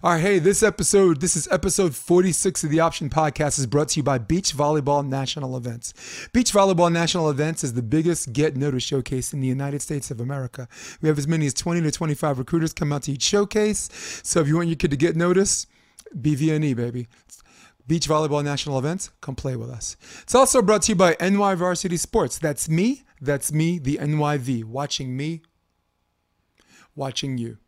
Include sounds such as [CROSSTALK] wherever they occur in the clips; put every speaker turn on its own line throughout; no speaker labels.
All right, hey, this episode, this is episode 46 of the Option Podcast, is brought to you by Beach Volleyball National Events. Beach Volleyball National Events is the biggest get notice showcase in the United States of America. We have as many as 20 to 25 recruiters come out to each showcase. So if you want your kid to get notice, BVNE, baby. Beach Volleyball National Events, come play with us. It's also brought to you by NY Varsity Sports. That's me, that's me, the NYV, watching me, watching you.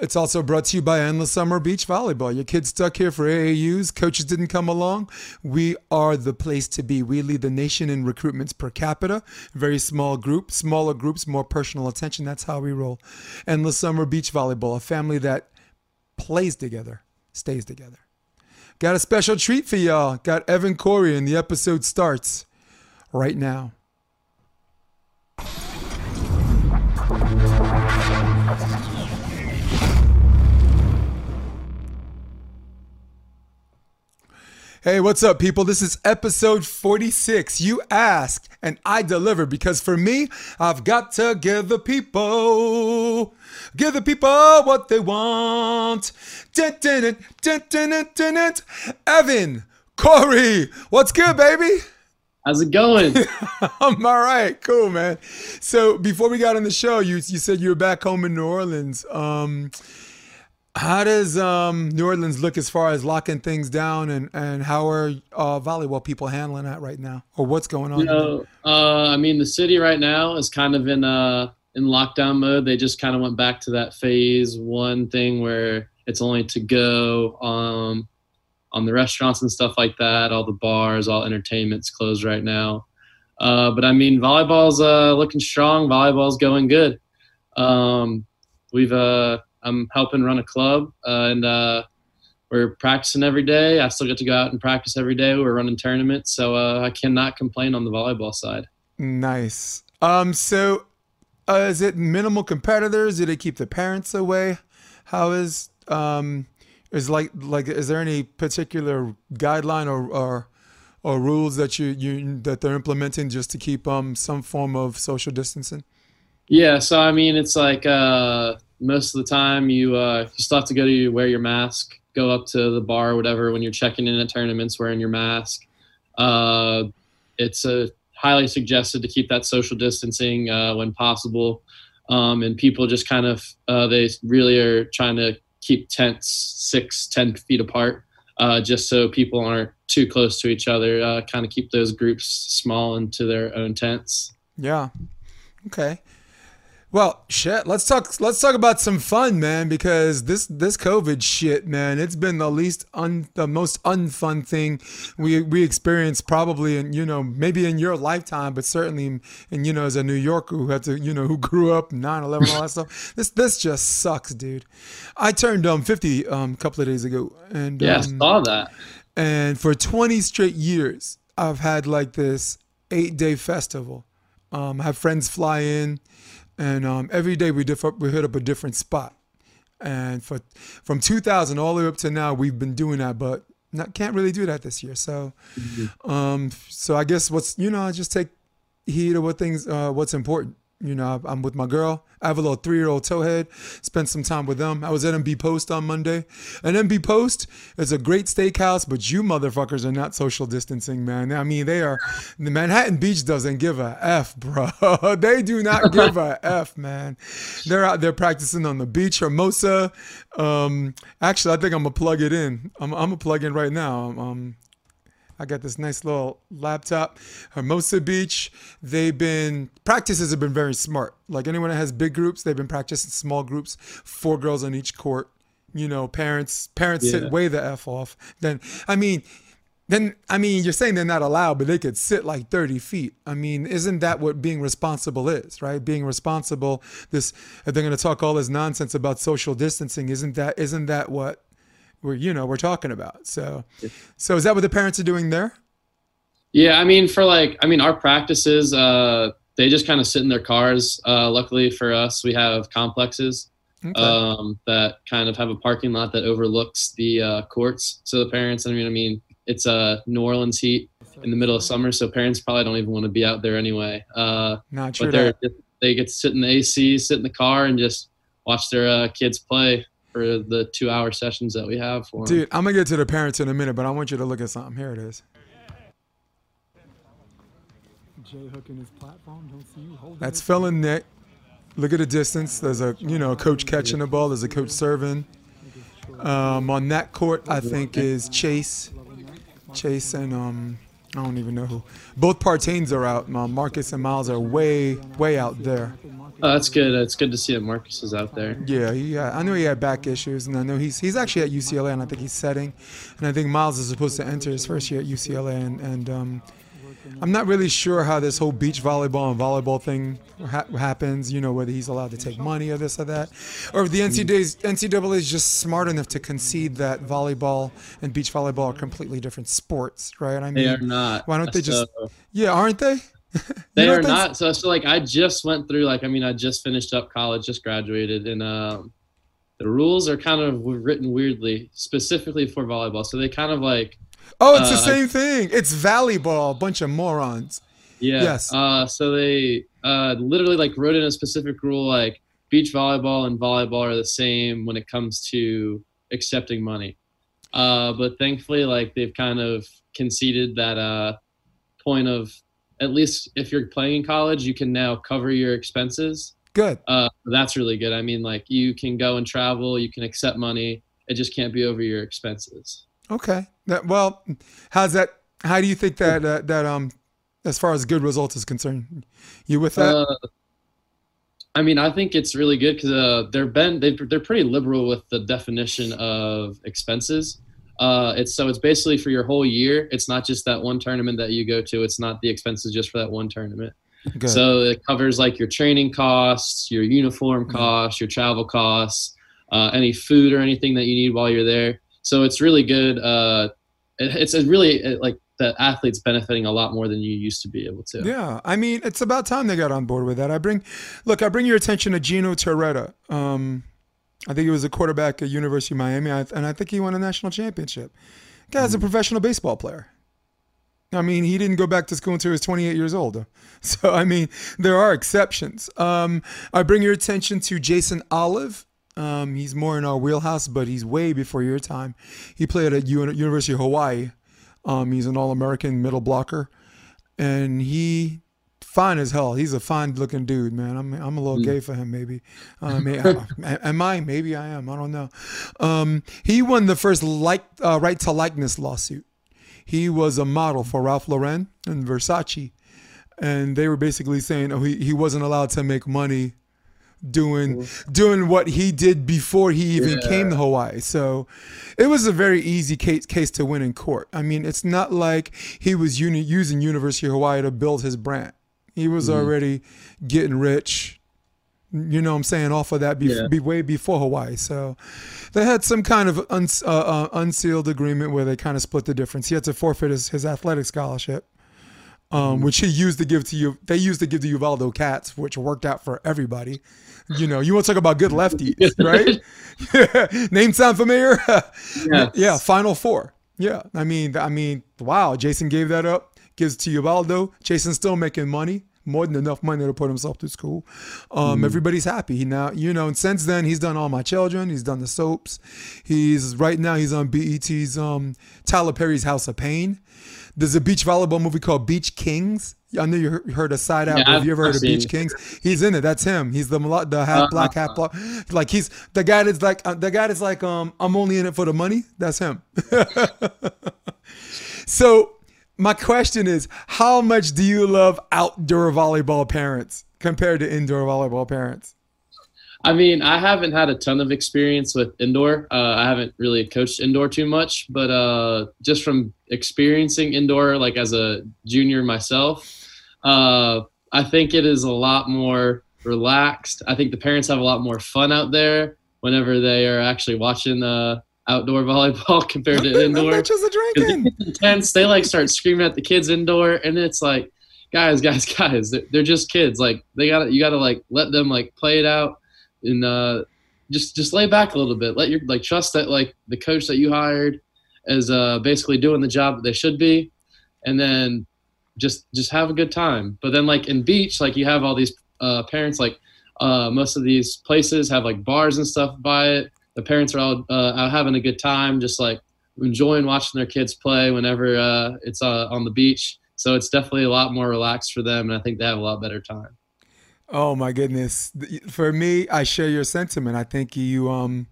It's also brought to you by Endless Summer Beach Volleyball. Your kids stuck here for AAUs, coaches didn't come along. We are the place to be. We lead the nation in recruitments per capita. Very small group, smaller groups, more personal attention. That's how we roll. Endless Summer Beach Volleyball, a family that plays together, stays together. Got a special treat for y'all. Got Evan Cory, and the episode starts right now. Hey, what's up, people? This is episode 46. You asked and I deliver because for me, I've got to give the people, give the people what they want. Evan, Cory, what's good, baby?
How's it going?
I'm all right. Cool, man. So before we got on the show, you you said you were back home in New Orleans. Um, how does um, New Orleans look as far as locking things down, and, and how are uh, volleyball people handling that right now, or what's going on?
You know, uh, I mean, the city right now is kind of in uh, in lockdown mode. They just kind of went back to that phase one thing where it's only to go um, on the restaurants and stuff like that. All the bars, all entertainment's closed right now. Uh, but I mean, volleyball's uh, looking strong. Volleyball's going good. Um, we've uh, I'm helping run a club, uh, and uh, we're practicing every day. I still get to go out and practice every day. We're running tournaments, so uh, I cannot complain on the volleyball side.
Nice. Um, so uh, is it minimal competitors? Did it keep the parents away? How is um, is like like is there any particular guideline or or or rules that you, you that they're implementing just to keep um some form of social distancing?
Yeah, so I mean, it's like uh, most of the time you uh, you still have to go to wear your mask, go up to the bar or whatever when you're checking in at tournaments wearing your mask. Uh, it's a uh, highly suggested to keep that social distancing uh, when possible, um, and people just kind of uh, they really are trying to keep tents six, ten feet apart, uh, just so people aren't too close to each other. kind of keep those groups small into their own tents.
Yeah. Okay. Well, shit. Let's talk. Let's talk about some fun, man. Because this this COVID shit, man, it's been the least un, the most unfun thing we we experienced probably in you know maybe in your lifetime, but certainly in, in you know as a New Yorker who had to you know who grew up 9/11 all that stuff. [LAUGHS] This this just sucks, dude. I turned um 50 um a couple of days ago, and
yeah,
um,
saw that.
And for 20 straight years, I've had like this eight day festival. Um, I have friends fly in and um, every day we differ, we hit up a different spot. And for from 2000 all the way up to now, we've been doing that, but not, can't really do that this year. So, mm-hmm. um, so I guess what's you know, just take heed of what things, uh, what's important. You know, I'm with my girl. I have a little three year old towhead. Spent some time with them. I was at MB Post on Monday. And MB Post is a great steakhouse, but you motherfuckers are not social distancing, man. I mean, they are. The Manhattan Beach doesn't give a F, bro. [LAUGHS] they do not give a [LAUGHS] F, man. They're out there practicing on the beach. Hermosa. Um, actually, I think I'm going to plug it in. I'm, I'm going to plug in right now. Um, I got this nice little laptop. Hermosa Beach, they've been, practices have been very smart. Like anyone that has big groups, they've been practicing small groups, four girls on each court. You know, parents, parents yeah. sit way the F off. Then, I mean, then, I mean, you're saying they're not allowed, but they could sit like 30 feet. I mean, isn't that what being responsible is, right? Being responsible, this, if they're going to talk all this nonsense about social distancing, isn't that, isn't that what we're you know we're talking about. So, so is that what the parents are doing there?
Yeah, I mean, for like, I mean, our practices, uh, they just kind of sit in their cars. Uh, luckily for us, we have complexes okay. um, that kind of have a parking lot that overlooks the uh, courts. So the parents, I mean, I mean, it's a uh, New Orleans heat in the middle of summer, so parents probably don't even want to be out there anyway. Uh,
Not sure.
But they they get to sit in the AC, sit in the car, and just watch their uh, kids play for the two hour sessions that we have for 'em.
Dude, I'm gonna get to the parents in a minute, but I want you to look at something. Here it is. Jay hooking his platform. Don't see you holding. That's Phil and Nick. Look at the distance. There's a you know coach catching the ball. There's a coach serving. Um, on that court, I think is Chase, Chase and um, I don't even know who. Both Partains are out. Um, Marcus and Miles are way way out there.
Oh, that's good. It's good to see that Marcus is out there.
Yeah, he. Uh, I know he had back issues, and I know he's he's actually at UCLA, and I think he's setting, and I think Miles is supposed to enter his first year at UCLA, and and um, I'm not really sure how this whole beach volleyball and volleyball thing ha- happens. You know, whether he's allowed to take money or this or that, or if the NCAA's NCAA is just smart enough to concede that volleyball and beach volleyball are completely different sports, right? I mean,
They are not.
why don't they just?
So-
Yeah, aren't they? [LAUGHS]
they are not. So, so like I just went through like I mean I just finished up college, just graduated, and um, the rules are kind of written weirdly, specifically for volleyball. So they kind of like
Oh, it's the
Uh,
same thing. It's volleyball. Bunch of morons.
Yeah.
Yes.
Uh, so they uh, literally like wrote in a specific rule like beach volleyball and volleyball are the same when it comes to accepting money. Uh, but thankfully, like they've kind of conceded that uh, point of at least if you're playing in college, you can now cover your expenses.
Good.
Uh, that's really good. I mean, like you can go and travel, you can accept money. It just can't be over your expenses.
Okay. That well, how's that? How do you think that uh, that um, as far as good results is concerned, you with that?
Uh, I mean, I think it's really good because uh, they're been they they're pretty liberal with the definition of expenses. Uh, it's so it's basically for your whole year. It's not just that one tournament that you go to. It's not the expenses just for that one tournament.
good.
So it covers like your training costs, your uniform
Mhm.
costs, your travel costs, uh, any food or anything that you need while you're there. So it's really good. Uh, it, it's a really uh, like the athletes benefiting a lot more than you used to be able to.
yeah, I mean, it's about time they got on board with that. I bring, look, I bring your attention to Gino Torretta. Um, I think he was a quarterback at University of Miami, and I think he won a national championship. Guy's a professional baseball player. I mean, he didn't go back to school until he was 28 years old. [LAUGHS] So, I mean, there are exceptions. Um, I bring your attention to Jason Olive. Um, he's more in our wheelhouse, but he's way before your time. He played at Uni- University of Hawaii. Um, he's an All-American middle blocker, and he fine as hell. He's a fine-looking dude, man. I'm I'm a little
Mm.
gay for him, maybe. Uh, may, [LAUGHS] am I? Maybe I am. I don't know. Um, he won the first like uh, right to likeness lawsuit. He was a model for Ralph Lauren and Versace, and they were basically saying, oh, he, he wasn't allowed to make money doing doing what he did before he even
Yeah.
came to Hawaii. So it was a very easy case case to win in court. I mean, it's not like he was uni- using University of Hawaii to build his brand. He was already getting rich. You know what I'm saying? Off of that be-
Yeah.
be way before Hawaii. So they had some kind of uns- uh, uh, unsealed agreement where they kind of split the difference. He had to forfeit his, his athletic scholarship, um, which he used to give to you. They used to give to Uvaldo Cats, which worked out for everybody. You know, you want to talk about good lefties, [LAUGHS] right? [LAUGHS] Name sound familiar? [LAUGHS]
Yes.
yeah, Final Four. Yeah, I mean, I mean, wow. Jason gave that up, gives to Uvaldo. Jason's still making money, more than enough money to put himself through school. Um, Everybody's happy. He now, you know, and since then he's done All My Children. He's done the soaps. He's right now he's on BET's um, Tyler Perry's House of Payne. There's a beach volleyball movie called Beach Kings. I know you heard- heard a side out.
Yeah,
but have you ever heard of Beach
it.
Kings? He's in it. That's him. He's the the half black, half black. Like he's the guy that's like uh, the guy that's like um I'm only in it for the money. That's him. [LAUGHS] so my question is, how much do you love outdoor volleyball parents compared to indoor volleyball parents?
I mean, I haven't had a ton of experience with indoor. Uh, I haven't really coached indoor too much, but uh, just from experiencing indoor, like as a junior myself, uh, I think it is a lot more relaxed. I think the parents have a lot more fun out there whenever they are actually watching uh, outdoor volleyball [LAUGHS] compared to indoor. 'Cause
drinking.
it gets intense. They like start screaming at the kids indoor, and it's like, guys, guys, [LAUGHS] guys, they're, they're just kids. Like they got to you got to like let them like play it out and uh, just just lay back a little bit. Let your like trust that like the coach that you hired is uh, basically doing the job that they should be, and then just just have a good time. But then like in beach, like you have all these uh, parents like uh, most of these places have like bars and stuff by it. The parents are all uh, out having a good time, just like enjoying watching their kids play whenever uh, it's uh, on the beach. So it's definitely a lot more relaxed for them, and I think they have a lot better time.
Oh my goodness! For me, I share your sentiment. I think you um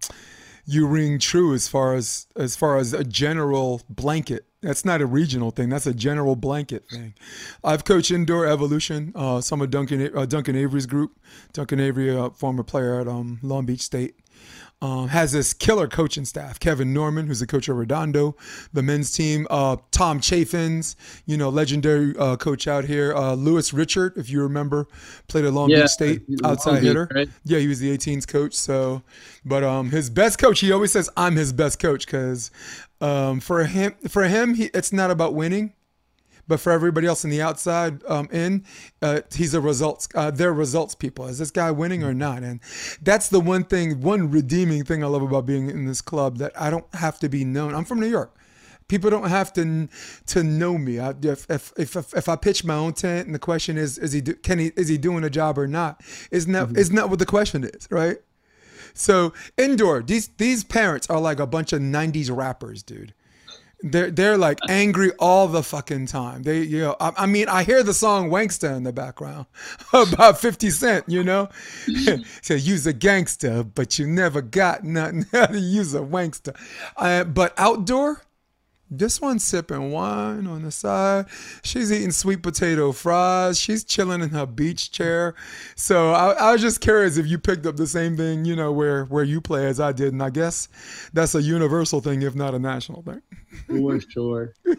you ring true as far as as far as a general blanket. That's not a regional thing. That's a general blanket thing. I've coached indoor evolution. Uh, some of Duncan uh, Duncan Avery's group. Duncan Avery, a former player at um, Long Beach State um, has this killer coaching staff. Kevin Norman, who's the coach of Redondo, the men's team. Uh, Tom Chaffins, you know, legendary uh, coach out here. Uh, Lewis Richard, if you remember, played at Long yeah, Beach State outside hitter. Right? Yeah, he was the 18s coach. So, but um, his best coach, he always says, "I'm his best coach" because um, for him, for him, he, it's not about winning. But for everybody else in the outside um, in, uh, he's a results. Uh, they're results people. Is this guy winning or not? And that's the one thing, one redeeming thing I love about being in this club that I don't have to be known. I'm from New York. People don't have to to know me. I, if, if, if if I pitch my own tent and the question is is he do, can he is he doing a job or not? Isn't that mm-hmm. not what the question is, right? So indoor, these these parents are like a bunch of '90s rappers, dude. They're they're like angry all the fucking time. They you know I, I mean I hear the song Wanksta in the background [LAUGHS] about Fifty Cent. You know, [LAUGHS] so use a gangster, but you never got nothing [LAUGHS] how to use a wankster. Uh, but outdoor, this one's sipping wine on the side. She's eating sweet potato fries. She's chilling in her beach chair. So I, I, was just curious if you picked up the same thing, you know, where where you play as I did, and I guess that's a universal thing, if not a national thing.
For sure. [LAUGHS]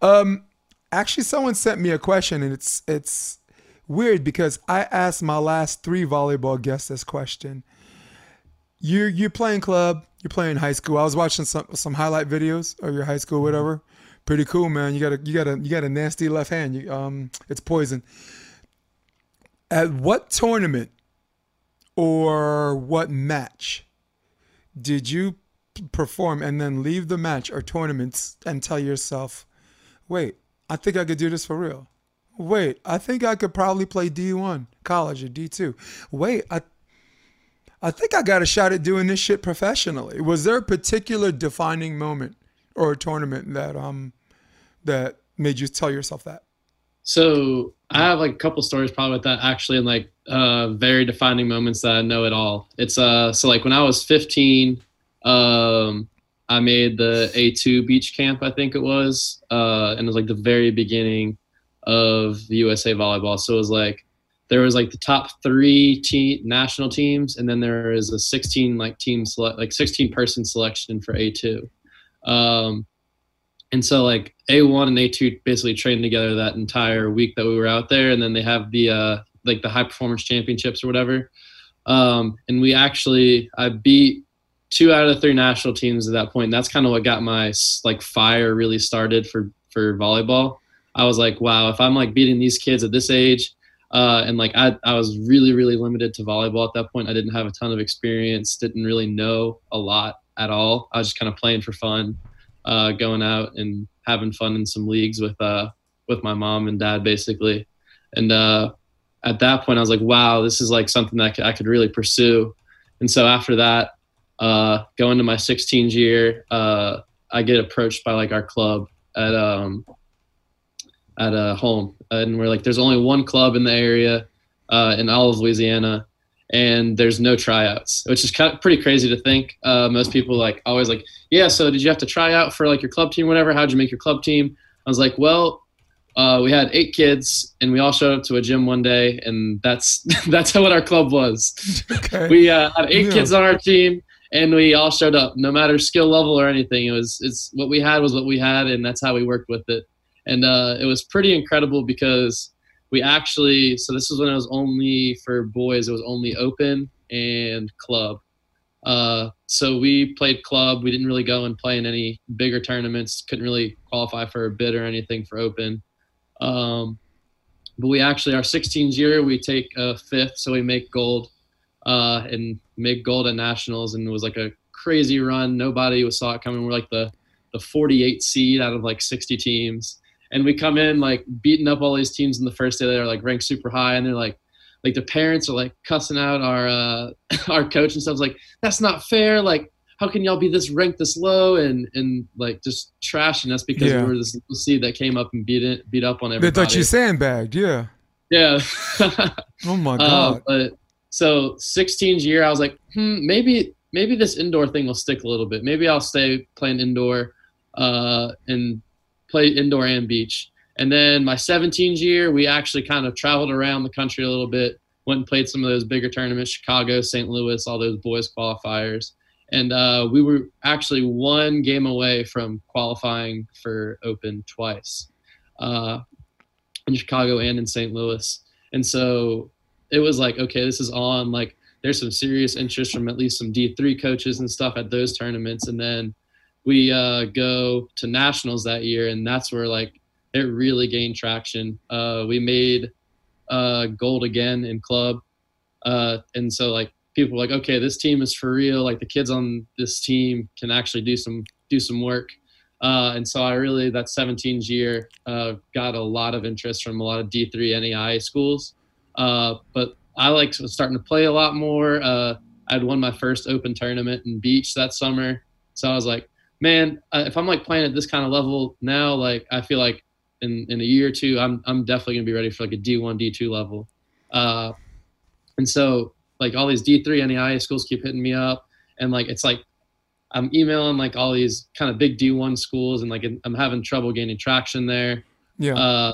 um, actually, someone sent me a question, and it's it's weird because I asked my last three volleyball guests this question. You you playing club? You're playing high school. I was watching some some highlight videos of your high school, mm-hmm. whatever. Pretty cool, man. You got a you got a you got a nasty left hand. You, um, it's poison. At what tournament or what match did you perform and then leave the match or tournaments and tell yourself, "Wait, I think I could do this for real." Wait, I think I could probably play D1 college or D2. Wait, I I think I got a shot at doing this shit professionally. Was there a particular defining moment or a tournament that um that made you tell yourself that?
So I have like a couple stories probably with that actually, and like uh, very defining moments that I know it all. It's uh so like when I was 15, um, I made the A2 beach camp, I think it was, uh, and it was like the very beginning of USA volleyball. So it was like there was like the top three team, national teams, and then there is a 16 like team select like 16 person selection for A2. Um, and so like A1 and A2 basically trained together that entire week that we were out there, and then they have the uh, like the high performance championships or whatever. Um, and we actually I beat two out of the three national teams at that point. And that's kind of what got my like fire really started for for volleyball. I was like, wow, if I'm like beating these kids at this age, uh, and like I, I was really, really limited to volleyball at that point. I didn't have a ton of experience, didn't really know a lot at all. I was just kind of playing for fun, uh, going out and having fun in some leagues with uh, with my mom and dad, basically. And uh, at that point, I was like, wow, this is like something that I could really pursue. And so after that, uh, going to my 16th year, uh, I get approached by like our club at um, at a home, and we're like, there's only one club in the area uh, in all of Louisiana, and there's no tryouts, which is kind of pretty crazy to think. Uh, most people like always like, yeah. So did you have to try out for like your club team, whatever? How'd you make your club team? I was like, well, uh, we had eight kids, and we all showed up to a gym one day, and that's [LAUGHS] that's what our club was. Okay. We uh, had eight yeah. kids on our team, and we all showed up, no matter skill level or anything. It was it's what we had was what we had, and that's how we worked with it and uh, it was pretty incredible because we actually so this was when it was only for boys it was only open and club. Uh, so we played club. We didn't really go and play in any bigger tournaments. Couldn't really qualify for a bid or anything for open. Um, but we actually our 16th year we take a fifth so we make gold uh, and make gold at nationals and it was like a crazy run. Nobody was saw it coming. We're like the the 48 seed out of like 60 teams and we come in like beating up all these teams in the first day. They're like ranked super high, and they're like, like the parents are like cussing out our uh, [LAUGHS] our coach and stuff. Like that's not fair. Like how can y'all be this ranked this low and and like just trashing us because
Yeah.
we were this seed that came up and beat it beat up on everybody.
They thought you sandbagged. Yeah.
yeah. [LAUGHS]
Oh my
Uh,
god.
but so 16's year, I was like, hmm, maybe maybe this indoor thing will stick a little bit. Maybe I'll stay playing indoor uh, and play indoor and beach. And then my 17's year, we actually kind of traveled around the country a little bit. Went and played some of those bigger tournaments, Chicago, St. Louis, all those boys qualifiers. And uh, we were actually one game away from qualifying for Open twice uh, in Chicago and in St. Louis. And so it was like, okay, this is on. Like, there's some serious interest from at least some D3 coaches and stuff at those tournaments. And then we uh, go to nationals that year, and that's where like it really gained traction. Uh, we made uh, gold again in club, uh, and so like people were like, okay, this team is for real. Like the kids on this team can actually do some do some work. Uh, and so I really that 17's year uh, got a lot of interest from a lot of D3 NEI schools. But I like starting to play a lot more. Uh, I'd won my first open tournament in beach that summer, so I was like, man, uh, if I'm like playing at this kind of level now, like I feel like in, in a year or two, I'm I'm definitely gonna be ready for like a D1, D2 level. Uh, and so like all these D3 NAI schools keep hitting me up, and like it's like I'm emailing like all these kind of big D1 schools, and like I'm having trouble gaining traction there.
Yeah.
Uh,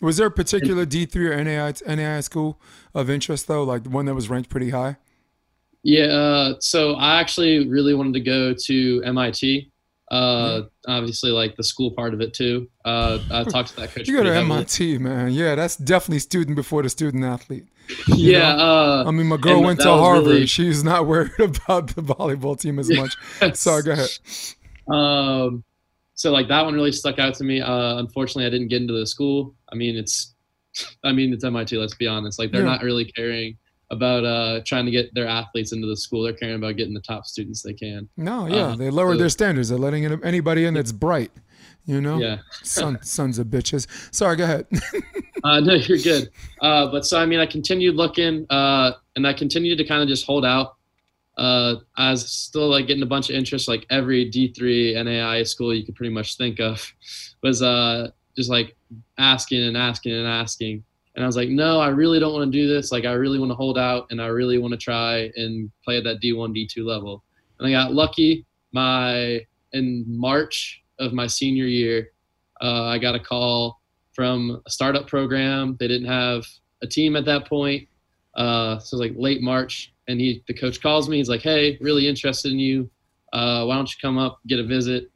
was there a particular D three or NAI NAI school of interest though, like the one that was ranked pretty high?
Yeah, uh, so I actually really wanted to go to MIT. Uh, obviously, like the school part of it too. Uh, I talked to that coach.
You go to
heavily.
MIT, man. Yeah, that's definitely student before the student athlete.
Yeah, uh,
I mean, my girl went to Harvard.
really-
She's not worried [LAUGHS] about the volleyball team as much. [LAUGHS] Sorry, go ahead.
Um, so like that one really stuck out to me. Uh, unfortunately, I didn't get into the school. I mean, it's, [LAUGHS] I mean, it's MIT. Let's be honest. Like they're
Yeah.
not really caring about uh, trying to get their athletes into the school. They're caring about getting the top students they can.
No, yeah,
Uh,
they lowered
so-
their standards. They're letting in- anybody in that's bright. You know,
Yeah. [LAUGHS]
Son, sons of bitches. Sorry, go ahead. [LAUGHS]
Uh, no, you're good. Uh, but so I mean, I continued looking, uh, and I continued to kind of just hold out. Uh, I was still like getting a bunch of interest. Like every D3 NAI school you could pretty much think of was uh, just like asking and asking and asking. And I was like, no, I really don't want to do this. Like I really want to hold out, and I really want to try and play at that D1, D2 level. And I got lucky. My in March of my senior year, uh, I got a call from a startup program. They didn't have a team at that point. Uh, so it was like late March, and he, the coach calls me. He's like, "Hey, really interested in you. Uh, why don't you come up, get a visit?"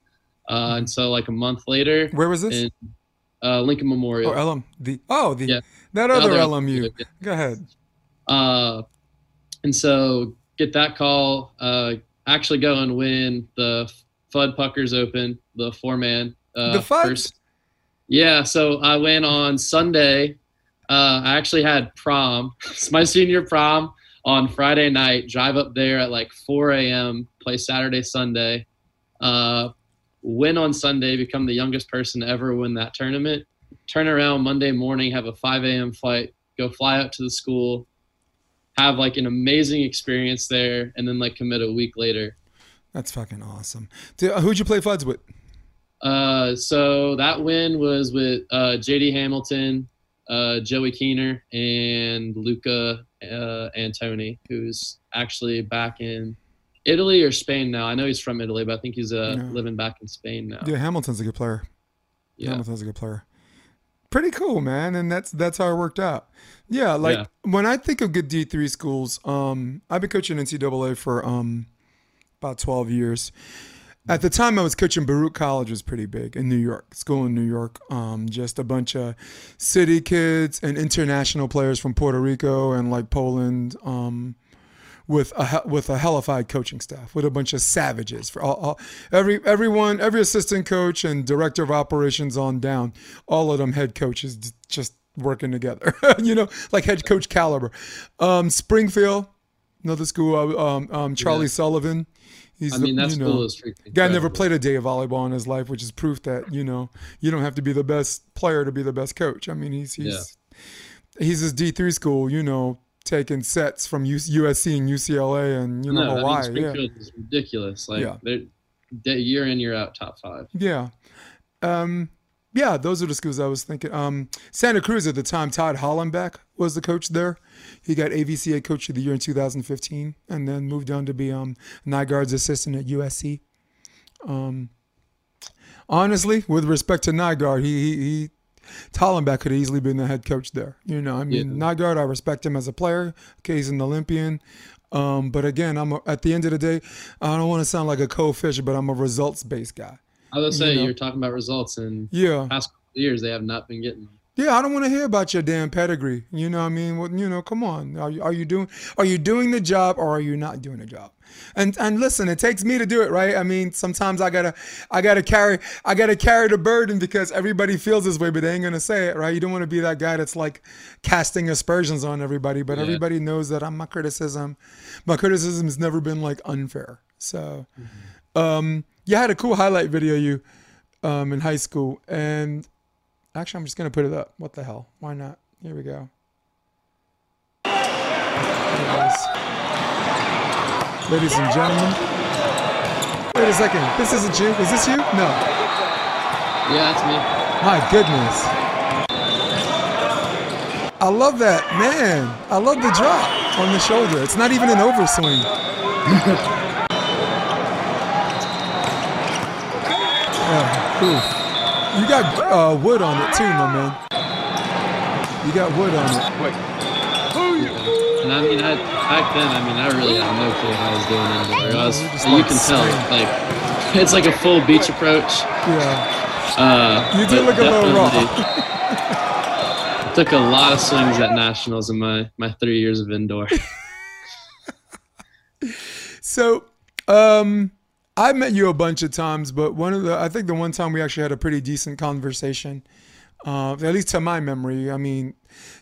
Uh, and so like a month later,
Where was this?
in uh, Lincoln Memorial.
oh, LM. The oh, the
Yeah.
That other
other-
LMU. Go ahead.
Uh, and so get that call. Uh, actually go and win the FUD Puckers Open, the four man. Uh,
The Fuds?
first- Yeah. So I went on Sunday. Uh, I actually had prom. [LAUGHS] It's my senior prom on Friday night. Drive up there at like 4 a.m. Play Saturday, Sunday. Uh, win on Sunday. Become the youngest person to ever win that tournament. Turn around Monday morning. Have a 5 a.m. flight. Go fly out to the school have like an amazing experience there and then like commit a week later
That's fucking awesome. Who'd you play Fuds with?
uh, so that win was with uh, jd hamilton uh, joey keener and luca uh, antoni who's actually back in italy or spain now i know he's from italy but i think he's uh,
Yeah.
living back in spain now
Yeah, Hamilton's a good player.
yeah
Hamilton's a good player. Pretty cool, man, and that's that's how it worked out. Yeah, like
Yeah.
when I think of good D three schools, um, I've been coaching NCAA for um about twelve years. At the time, I was coaching Baruch College was pretty big in New York, school in New York. Um, just a bunch of city kids and international players from Puerto Rico and like Poland. Um, with a with a hellified coaching staff, with a bunch of savages for all, all every everyone, every assistant coach and director of operations on down, all of them head coaches just working together, [LAUGHS] you know, like head coach caliber. Um, Springfield, another school, uh, um, um, Charlie
Yeah.
Sullivan. He's
i mean
the,
that's
you know, Guy never played a day of volleyball in his life, which is proof that you know you don't have to be the best player to be the best coach. I mean, he's he's he's his D three school, you know, taking sets from USC and UCLA and you know
no,
Hawaii.
I mean,
yeah.
Is ridiculous. Like
Yeah.
they're they- year in year out top five.
Yeah. Um, yeah, those are the schools I was thinking. Um, Santa Cruz at the time, Todd Hollenbeck was the coach there. He got AVCA Coach of the Year in 2015 and then moved on to be um, Nygaard's assistant at USC. Um, honestly, with respect to Nygaard, he, he, he Hollenbeck could easily been the head coach there. You know, I mean, Nygaard, I respect him as a player. Okay, he's an Olympian. Um, but again, I'm a, at the end of the day, I don't want to sound like a cold fish, but I'm a results based guy.
I was say
You know.
you're talking about results, and
Yeah.
past couple of years they have not been getting.
Yeah, I don't want to hear about your damn pedigree. You know what I mean? Well, you know, come on. Are you, are you doing are you doing the job or are you not doing the job? And and listen, it takes me to do it, right? I mean, sometimes I gotta I gotta carry I gotta carry the burden because everybody feels this way, but they ain't gonna say it, right? You don't want to be that guy that's like casting aspersions on everybody, but
Yeah.
everybody knows that I'm my criticism. My criticism has never been like unfair. So um you had a cool highlight video you um in high school and Actually, I'm just gonna put it up. What the hell? Why not? Here we go. Is. Ladies and gentlemen. Wait a second. This isn't you. Is this you? No.
Yeah, that's me.
My goodness. I love that. Man, I love the drop on the shoulder. It's not even an overswing. yeah, [LAUGHS] oh, oof. You got uh, wood on it too, my man. You got wood on it. Wait.
Oh you And I mean, I, back then, I mean, I really had no clue what I was doing in. I was,
You're
you can tell,
swing.
like it's like a full beach approach.
Yeah.
Uh,
You do look a little raw.
definitely [LAUGHS] Took a lot of swings at nationals in my my three years of indoor. [LAUGHS]
So, um, I met you a bunch of times, but one of the I think the one time we actually had a pretty decent conversation. Uh, at least to my memory. I mean,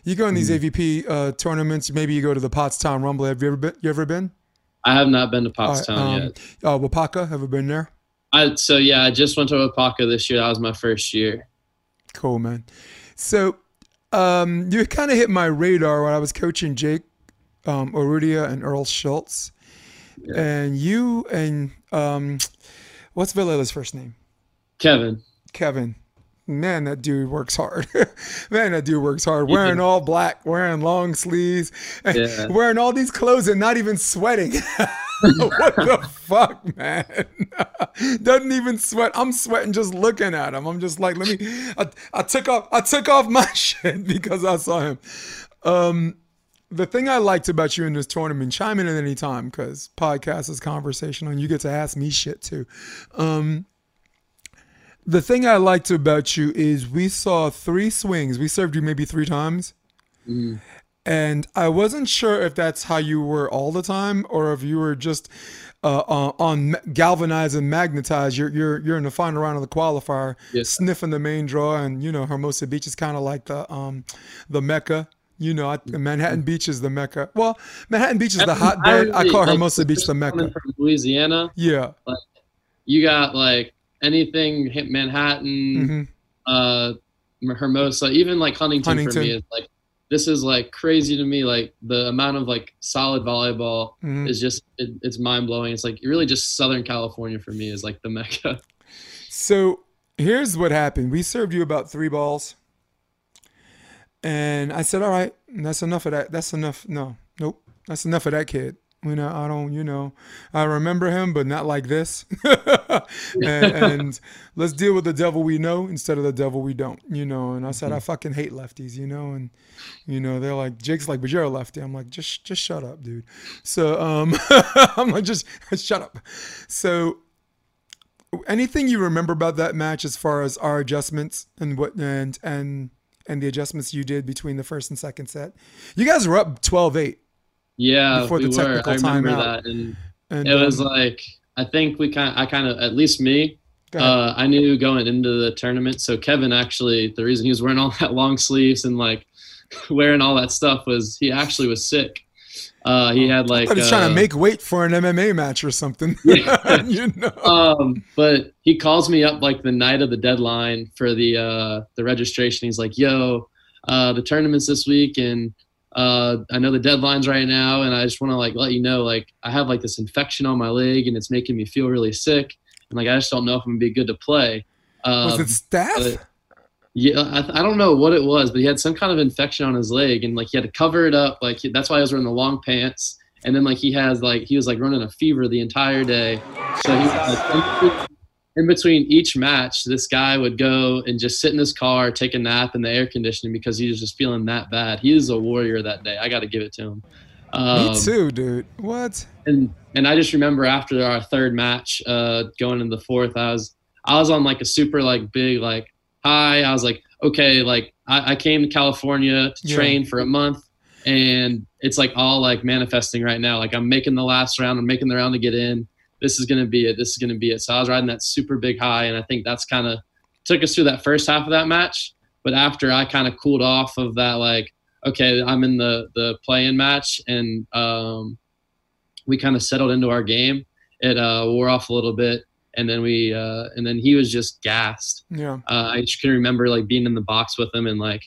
you go in these AVP uh, tournaments. Maybe you go to the Pottstown Rumble. Have you ever been? You ever been?
I have not been to Pottstown
um,
yet.
Uh, Wapaka, ever been there?
I so yeah, I just went to Opaka this year. That was my first year.
Cool, man. So, um, you kind of hit my radar when I was coaching Jake um, Orudia and Earl Schultz, and you and um, what's Villela's first name?
Kevin.
Kevin. Man, that dude works hard. [LAUGHS] Man, that dude works hard. Wearing all black, wearing long sleeves, [LAUGHS]
Yeah.
wearing all these clothes and not even sweating. [LAUGHS] what the fuck, man? Doesn't even sweat. I'm sweating just looking at him. I'm just like, let me. I, I took off. I took off my shit because I saw him. Um, the thing I liked about you in this tournament, chime in at any time because podcast is conversational and you get to ask me shit too. Um, the thing I liked about you is we saw three swings. We served you maybe three times. And I wasn't sure if that's how you were all the time or if you were just uh, uh, on galvanize and magnetize. You're, you're, you're in the final round of the qualifier,
Yeah.
sniffing the main draw. And, you know, Hermosa Beach is kind of like the, um, the Mecca. You know, I, Manhattan Beach is the Mecca. Well, Manhattan Beach is the hotbed. I
really-
call
like,
Hermosa Beach the Mecca.
From Louisiana,
Yeah.
you got like anything hit Manhattan,
hmm
uh, Hermosa, even like Huntington, for me is like this is like crazy to me. Like the amount of like solid volleyball
hmm
is just it, it's mind blowing. It's like really just Southern California for me is like the mecca.
So here's what happened. We served you about three balls. And I said, all right, that's enough of that. That's enough. No, nope. That's enough of that kid. You know, I don't, you know, I remember him, but not like this. [LAUGHS] and, and let's deal with the devil we know instead of the devil we don't, you know. And I said, I fucking hate lefties, you know. And, you know, they're like, Jake's like, but you're a lefty. I'm like, just, just shut up, dude. So, um, [LAUGHS] I'm like, just shut up. So, anything you remember about that match as far as our adjustments and what and and and the adjustments you did between the first and second set you guys were up 12-8
Yeah,
Before the
we were.
technical
I remember
timeout.
that, and
and
it was
um,
like I think we kind I kind of at least me uh, I knew going into the tournament. So Kevin actually, the reason he was wearing all [LAUGHS] that long sleeves and like [LAUGHS] wearing all that stuff was he actually was sick. Uh, he had like
I was trying
uh,
to make weight for an MMA match or something [LAUGHS]
Yeah. [LAUGHS]
you know
um, but he calls me up like the night of the deadline for the uh, the registration. He's like, "Yo, uh, the tournaments this week, and uh, I know the deadlines right now, and I just want to like let you know, like I have like this infection on my leg, and it's making me feel really sick, and like I just don't know if I'm gonna be good to play. Um,
Was it staph?
Yeah, I, I don't know what it was, but he had some kind of infection on his leg, and like he had to cover it up. Like he- that's why he was wearing the long pants. And then like he has like he was like running a fever the entire day. So he like, in, between, each match, this guy would go and just sit in his car, take a nap in the air conditioning because he was just feeling that bad. He is a warrior that day. I got to give it to him. Um,
Me too, dude. What?
and and I just remember after our third match, uh, going into the fourth, I was I was on like a super like big like high. I was like, okay, like I, I came to California to
Yeah.
train for a month, and it's like all like manifesting right now. Like I'm making the last round, I'm making the round to get in. This is gonna be it. This is gonna be it. So I was riding that super big high, and I think that's kind of took us through that first half of that match. But after I kind of cooled off of that, like okay, I'm in the the play-in match, and um, we kind of settled into our game. It uh, wore off a little bit, and then we uh, and then he was just gassed.
Yeah.
Uh, I just can remember like being in the box with him and like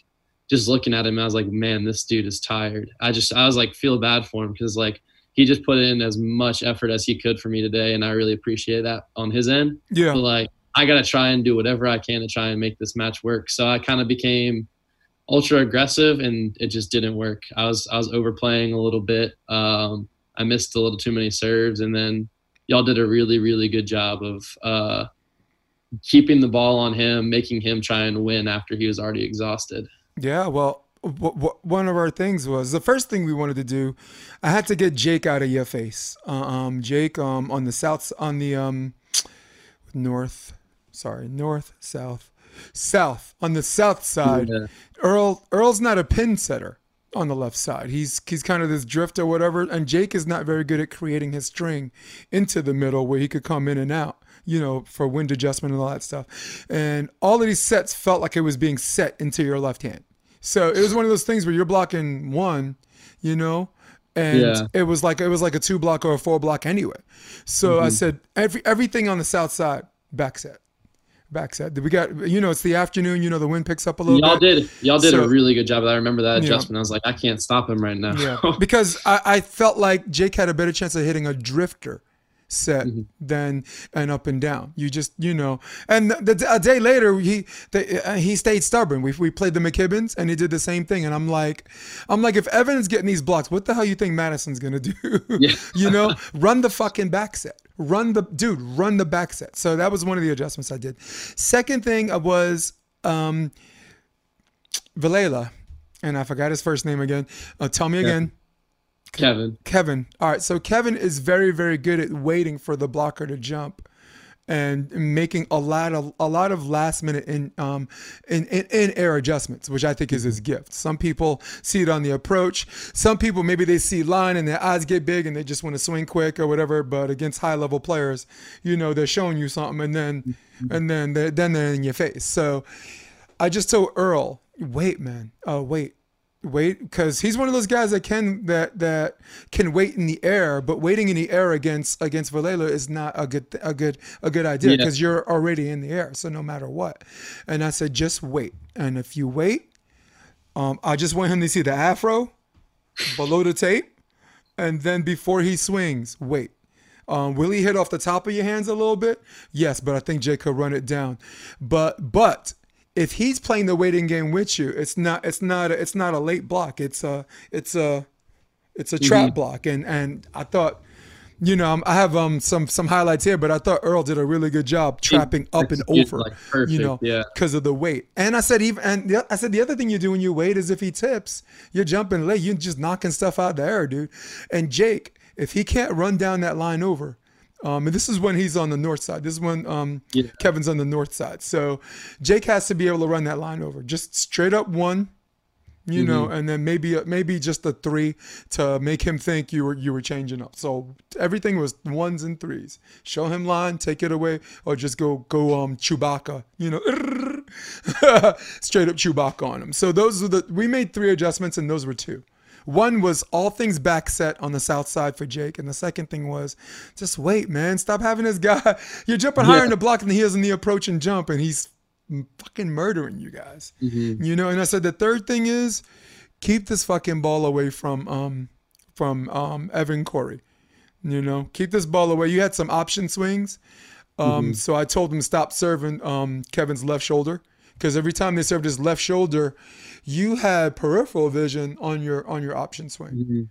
just looking at him. I was like, man, this dude is tired. I just I was like feel bad for him because like he just put in as much effort as he could for me today, and I really appreciate that on his end.
Yeah.
But like I gotta try and do whatever I can to try and make this match work. So I kind of became ultra aggressive, and it just didn't work. I was I was overplaying a little bit. Um, I missed a little too many serves, and then y'all did a really really good job of uh, keeping the ball on him, making him try and win after he was already exhausted.
Yeah, well, w- w- one of our things was the first thing we wanted to do. I had to get Jake out of your face. Uh, um, Jake, um, on the south, on the um, north, sorry, north, south, south, on the south side.
Yeah.
Earl, Earl's not a pin setter on the left side. He's he's kind of this drift or whatever. And Jake is not very good at creating his string into the middle where he could come in and out. You know, for wind adjustment and all that stuff. And all of these sets felt like it was being set into your left hand. So it was one of those things where you're blocking one, you know, and
Yeah.
it was like it was like a two block or a four block anyway. So
Mm-hmm.
I said every everything on the south side back set, back set. We got you know it's the afternoon. You know the wind picks up a little
Y'all
bit.
did y'all did
So-
a really good job. I remember that
Yeah.
adjustment. I was like, I can't stop him right now.
Yeah, [LAUGHS] because I, I felt like Jake had a better chance of hitting a drifter set
Mm-hmm.
than an up and down. You just you know, and the, the, a day later he the, uh, he stayed stubborn. We we played the McKibbins and he did the same thing. And I'm like, I'm like, if Evan's getting these blocks, what the hell you think Maddison's gonna do?
Yeah. [LAUGHS]
you know, [LAUGHS] run the fucking back set. Run the dude, run the back set. So that was one of the adjustments I did. Second thing was um Valela, and I forgot his first name again. Uh, tell me again.
Kevin.
Kevin. All right. So Kevin is very, very good at waiting for the blocker to jump and making a lot of a lot of last minute in um in, in, in air adjustments, which I think is his gift. Some people see it on the approach. Some people maybe they see line and their eyes get big and they just want to swing quick or whatever. But against high level players, you know, they're showing you something and then and then they're, then they're in your face. So I just told Earl, wait, man, uh, wait, wait, because he's one of those guys that can that that can wait in the air, but waiting in the air against against Valela is not a good a good a good idea
Yeah.
because you're already in the air. So no matter what, and I said just wait, and if you wait, um, I just want him to see the afro below the tape, and then before he swings, wait. Um, will he hit off the top of your hands a little bit? Yes, but I think Jake could run it down. But but if he's playing the waiting game with you, it's not it's not a, it's not a late block. It's a it's a it's a trap block. And and I thought, you know, I have um some some highlights here, but I thought Earl did a really good job trapping up and over,
like, perfect,
you know,
yeah.
because of the weight. And I said even and the, I said the other thing you do when you wait is if he tips, you're jumping late, you're just knocking stuff out the air, dude. And Jake, if he can't run down that line over. Um, and this is when he's on the north side. This is when um,
Yeah.
Kevin's on the north side. So Jake has to be able to run that line over, just straight up one, you know,
Mm-hmm.
and then maybe maybe just a three to make him think you were you were changing up. So everything was ones and threes. Show him line, take it away, or just go go um Chewbacca, you know, [LAUGHS] straight up Chewbacca on him. So those are the we made three adjustments, and those were two. One was all things back set on the south side for Jake, and the second thing was just wait, man, stop having this guy. [LAUGHS] You're jumping higher
Yeah.
in the block than he is in the approach and jump, and he's fucking murdering you guys.
Mhm.
You know, and I said the third thing is keep this fucking ball away from um from um Evan Cory. You know, keep this ball away. You had some option swings. Um, so I told him stop serving um Kevin's left shoulder because every time they served his left shoulder, you had peripheral vision on your on your option swing.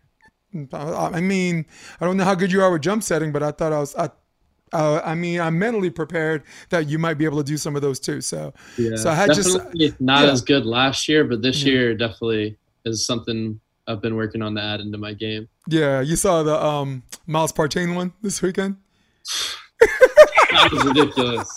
Mhm.
I I mean, I don't know how good you are with jump setting, but I thought I was. I, uh, I mean, I'm mentally prepared that you might be able to do some of those too. So,
Yeah,
So I had just-
definitely not
yeah.
as good last year, but this
Yeah.
year definitely is something I've been working on to add into my game.
yeah, you saw the um, Miles Partain one this weekend, [SIGHS]
That was ridiculous.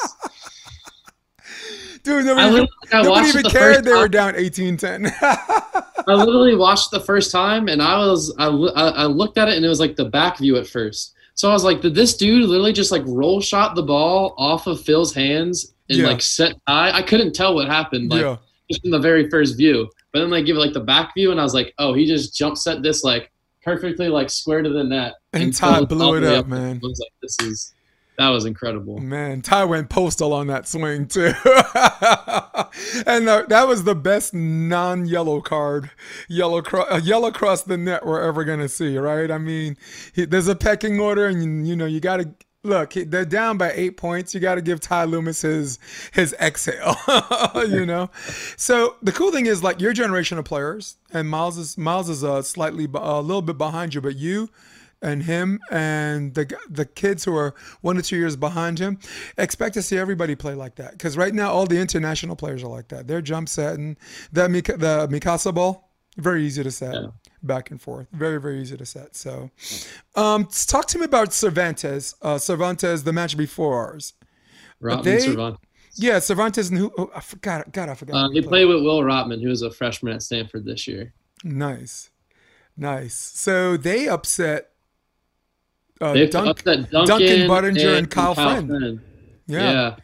Dude.
I
Nobody,
literally I
nobody even
the
cared
first
they were down 18-10. [LAUGHS]
I literally watched the first time, and I was I, I I looked at it, and it was like the back view at first. So I was like, did this dude literally just like roll shot the ball off of Phil's hands and
Yeah.
like set Ty? I couldn't tell what happened like
yeah,
just from the very first view. But then they give it like the back view, and I was like, oh, he just jump set this like perfectly like square to the net.
and Ty
all
blew it up, man.
I was like, this is that was incredible.
Man, Ty went postal on that swing too, [LAUGHS] and uh, that was the best non-yellow card, yellow cro- uh, yellow across the net we're ever gonna see, right? I mean, he, there's a pecking order, and you, you know you got to look. They're down by eight points. You got to give Ty Loomis his his exhale, [LAUGHS] you know. So the cool thing is, like your generation of players, and Miles is Miles is uh, slightly a little bit behind you, but you and him and the the kids who are one or two years behind him expect to see everybody play like that because right now all the international players are like that they're jump setting that Mik- the Mikasa ball very easy to set
Yeah.
back and forth very very easy to set so um talk to me about Cervantes uh Cervantes the match before ours they-
Cervantes.
yeah Cervantes and who oh, I forgot God I forgot
Uh, he
played.
played with Will Rottman, who was a freshman at Stanford this year.
nice nice so they upset uh, Dunk,
Duncan,
Duncan Budinger and Kyle Friend.
Friend.
yeah.
Yeah.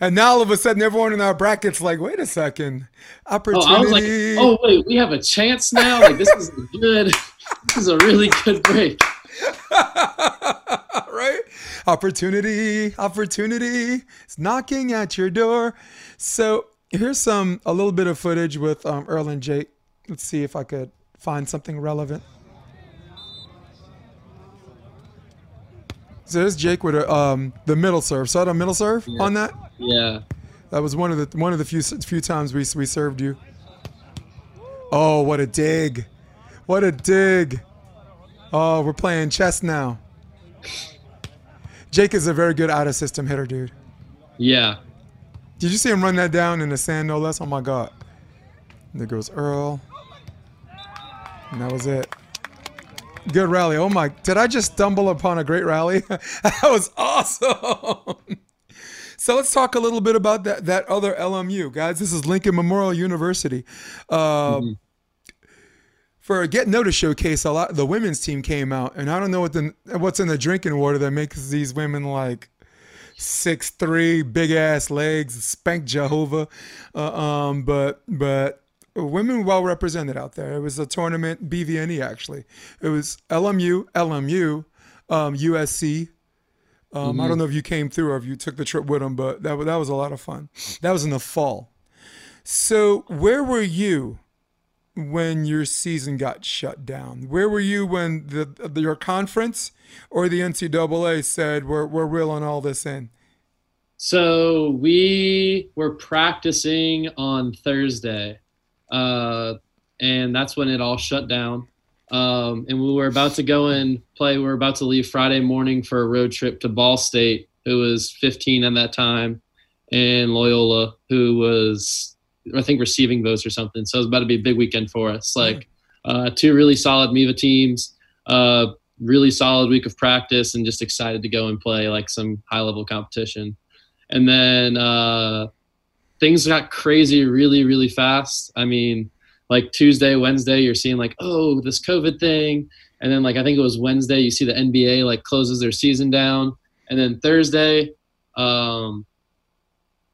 And now all of a sudden, everyone in our brackets like, wait a second, opportunity. Oh.
I was like, oh wait, we have a chance now. Like this is a good. [LAUGHS] This is a really good break. [LAUGHS]
right? Opportunity, opportunity. It's knocking at your door. So here's some a little bit of footage with um, Earl and Jake. Let's see if I could find something relevant. So there's Jake with um, the middle serve. Saw the middle serve
Yeah.
on that?
Yeah.
That was one of the one of the few few times we we served you. Oh, what a dig! What a dig! Oh, we're playing chess now. Jake is a very good out of system hitter, dude.
Yeah.
Did you see him run that down in the sand, no less? Oh my god! There goes Earl, and that was it. Good rally. Oh my! Did I just stumble upon a great rally? [LAUGHS] that was awesome. So let's talk a little bit about that that other LMU, guys. This is Lincoln Memorial University. Uh, For a Get Notice showcase, a lot the women's team came out, and I don't know what the what's in the drinking water that makes these women like six three, big ass legs, spank Jehovah. Uh, um, but but women well represented out there. It was a tournament, BVNE actually. It was LMU, LMU, um, USC. Um, I don't know if you came through or if you took the trip with them, but that that was a lot of fun. That was in the fall. So where were you when your season got shut down? Where were you when the, the your conference or the NCAA said we're we're reeling all this in?
So we were practicing on Thursday, uh, and that's when it all shut down. Um, and we were about to go and play. We were about to leave Friday morning for a road trip to Ball State, who was 15 at that time, and Loyola, who was I think receiving votes or something. So it was about to be a big weekend for us. Like uh, two really solid MIVA teams, uh, really solid week of practice, and just excited to go and play like some high level competition and then uh, things got crazy really really fast. I mean like tuesday wednesday you're seeing like oh this covid thing. And then like i think it was wednesday you see the nba like closes their season down. And then thursday um,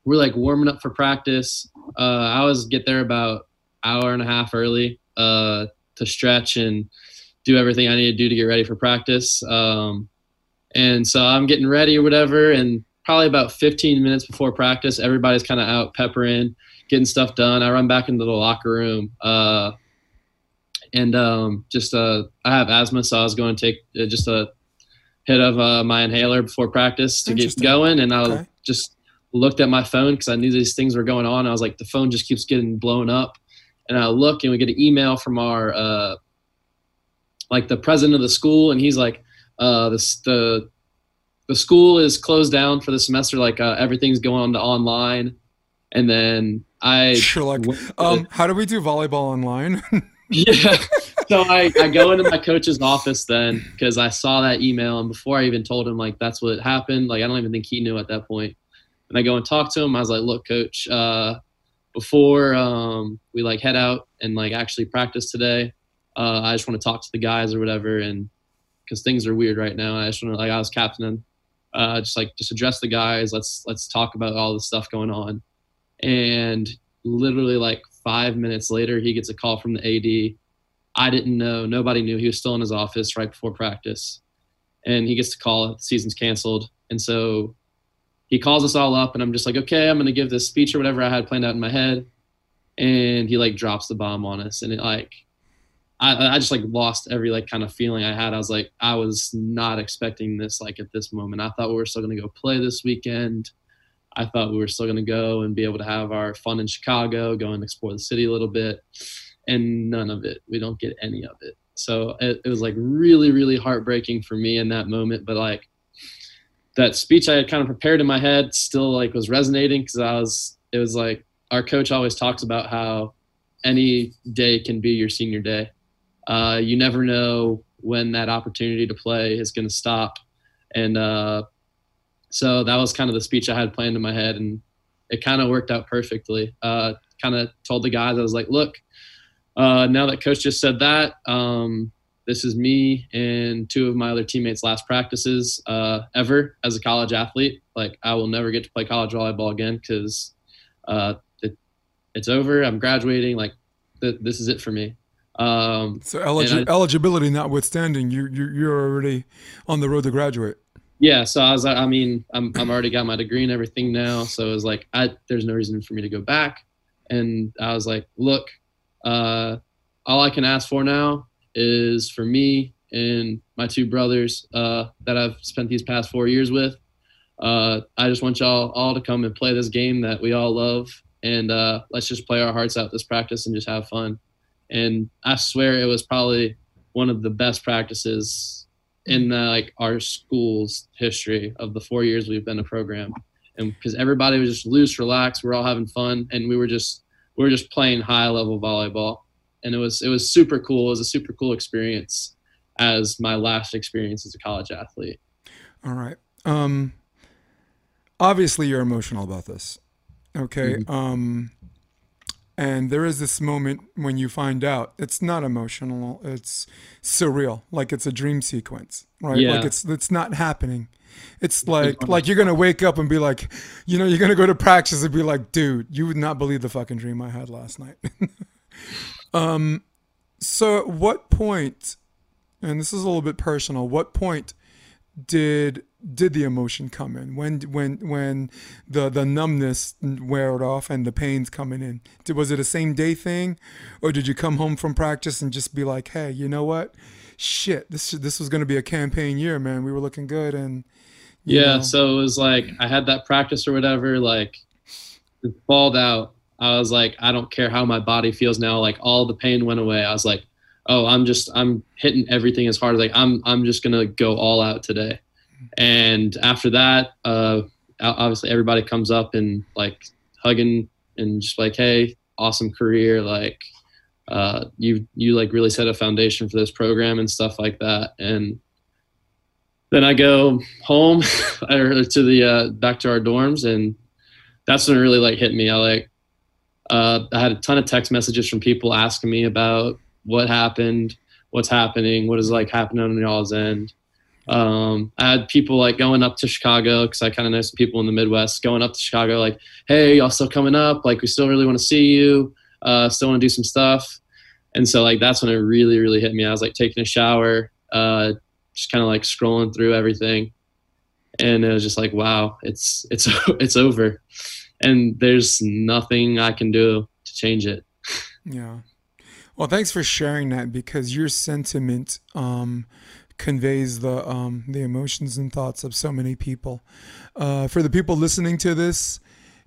we're like warming up for practice. Uh, i always get there about hour and a half early uh, to stretch and do everything i need to do to get ready for practice. Um, and so i'm getting ready or whatever. And probably about 15 minutes before practice. Everybody's kind of out peppering, getting stuff done. I run back into the locker room. Uh, and um, just uh, I have asthma, so I was going to take uh, just a hit of uh, my inhaler before practice to get going, and I okay. just looked at my phone because I knew these things were going on. I was like, the phone just keeps getting blown up, and I look and we get an email from our uh, like the president of the school, and he's like, uh, the the the school is closed down for the semester. Like uh, everything's going to online, and then I [LAUGHS]
sure like um, how do we do volleyball online? [LAUGHS]
yeah. So I, I go into my coach's office then because I saw that email and before I even told him like that's what happened, like I don't even think he knew at that point. And I go and talk to him. I was like, look, coach, uh, before um, we like head out and like actually practice today, uh, I just want to talk to the guys or whatever. And because things are weird right now, I just want to like I was captain, uh, just like just address the guys. Let's let's talk about all the stuff going on. And literally like five minutes later, he gets a call from the AD. I didn't know. Nobody knew. He was still in his office right before practice. And he gets to call, the season's canceled. And so he calls us all up, and I'm just like, okay, I'm to give this speech or whatever I had planned out in my head. And he like drops the bomb on us. And it like, I, I just like lost every like kind of feeling I had. I was like, I was not expecting this like at this moment. I thought we were still to go play this weekend. I thought we were still to go and be able to have our fun in Chicago, go and explore the city a little bit, and none of it. We don't get any of it. So it, it was like really, really heartbreaking for me in that moment. But like that speech I had kind of prepared in my head still like was resonating because I was. It was like our coach always talks about how any day can be your senior day. Uh, you never know when that opportunity to play is going to stop, and uh, so that was kind of the speech I had planned in my head, and it kind of worked out perfectly. Uh, kind of told the guys I was like, look, uh, now that coach just said that, um, this is me and two of my other teammates' last practices uh, ever as a college athlete. Like I will never get to play college volleyball again because uh, it, it's over. I'm graduating. Like th- this is it for me. Um,
so eligi- I, eligibility notwithstanding, you, you you're already on the road to graduate.
Yeah so i was i mean i'm i'm already got my degree and everything now. So it was like i there's no reason for me to go back. And i was like look uh all i can ask for now is for me and my two brothers uh that i've spent these past four years with. Uh i just want y'all all to come and play this game that we all love. And uh let's just play our hearts out this practice and just have fun and i swear it was probably one of the best practices in the, like our school's history of the four years we've been a program, and because everybody was just loose, relaxed, we're all having fun, and we were just we were just playing high level volleyball, and it was it was super cool. It was a super cool experience as my last experience as a college athlete.
All right. Um, obviously, you're emotional about this. Okay. Mm-hmm. Um, and there is this moment when you find out it's not emotional it's surreal like it's a dream sequence right? Yeah. like it's it's not happening. It's like like you're gonna wake up and be like you know you're gonna go to practice and be like dude you would not believe the fucking dream i had last night. [LAUGHS] Um so at what point and this is a little bit personal what point did did the emotion come in? When when when the the numbness wear off and the pains coming in. Did, was it a same day thing? Or did you come home from practice and just be like hey you know what? Shit this this was going to be a campaign year man. We were looking good and
yeah know. so it was like i had that practice or whatever like it balled out. I was like i don't care how my body feels now. Like all the pain went away. I was like oh i'm just i'm hitting everything as hard as like i'm i'm just gonna go all out today and after that, uh, obviously everybody comes up and like hugging and just like, hey, awesome career, like uh, you you like really set a foundation for this program and stuff like that. And then I go home [LAUGHS] or to the uh, back to our dorms, and that's when it really like hit me. I like uh, I had a ton of text messages from people asking me about what happened, what's happening, what is like happening on y'all's end. Um, I had people like going up to Chicago because I kind of know some people in the Midwest going up to Chicago, like, hey, y'all still coming up? Like, we still really want to see you. Uh, still want to do some stuff. And so, like, that's when it really, really hit me. I was like taking a shower, uh, just kind of like scrolling through everything. and it was just like wow it's it's [LAUGHS] it's over and there's nothing i can do to change it
Yeah. Well, thanks for sharing that because your sentiment um, conveys the um, the emotions and thoughts of so many people. Uh, for the people listening to this,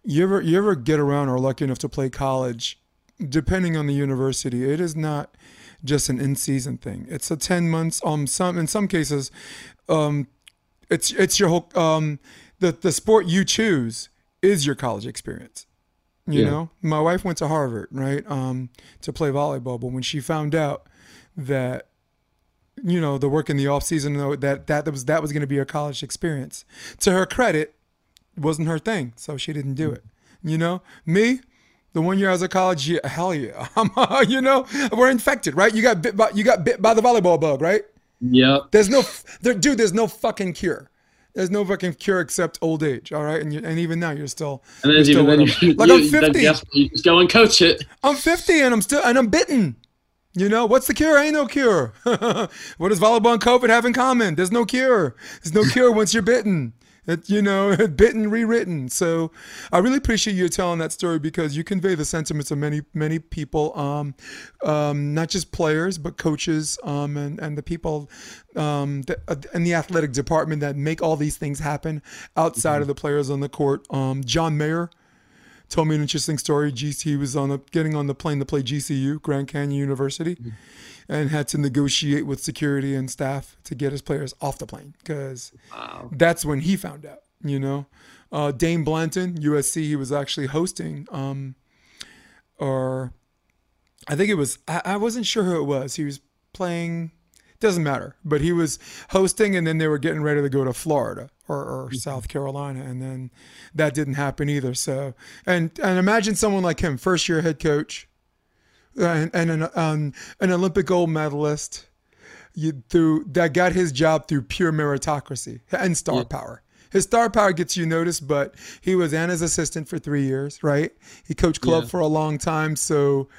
you ever you ever get around or lucky enough to play college, depending on the university, it is not just an in season thing. It's a ten months. Um, some in some cases, um, it's it's your whole um, the the sport you choose is your college experience. You
Yeah.
know, my wife went to Harvard, right, um, to play volleyball. But when she found out that, you know, the work in the off season, though, that that was that was going to be her college experience. To her credit, wasn't her thing, so she didn't do it. You know, me, the one year I was at college, yeah, hell yeah, [LAUGHS] I'm, you know, we're infected, right? You got bit by you got bit by the volleyball bug, right?
yep
There's no, there, dude. There's no fucking cure. There's no fucking cure except old age. All right, and you, and even now you're still.
and
you're
even
still
then you, [LAUGHS]
like
you,
I'm 50.
guess you just go and coach it
I'm 50 and I'm still and I'm bitten. You know what's the cure? Ain't no cure. [LAUGHS] what does volleyball and COVID have in common? There's no cure. There's no cure once you're bitten. It, you know, [LAUGHS] bitten, rewritten. So, I really appreciate you telling that story because you convey the sentiments of many, many people, um, um, not just players but coaches, um, and and the people, um, that, uh, in the athletic department that make all these things happen outside of the players on the court. Um, John Mayer told me an interesting story. GC he was on a, getting on the plane to play GCU, Grand Canyon University, and had to negotiate with security and staff to get his players off the plane because
wow
that's when he found out. You know, uh, Dain Blanton, USC, he was actually hosting, um, or I think it was. I, I wasn't sure who it was. He was playing. Doesn't matter, but he was hosting, and then they were getting ready to go to Florida or, or South Carolina, and then that didn't happen either. So, and and imagine someone like him, first year head coach, and, and an um, an Olympic gold medalist, you through that got his job through pure meritocracy and star power. His star power gets you noticed, but he was Anna's assistant for three years, right? He coached club
Yeah.
for a long time, so.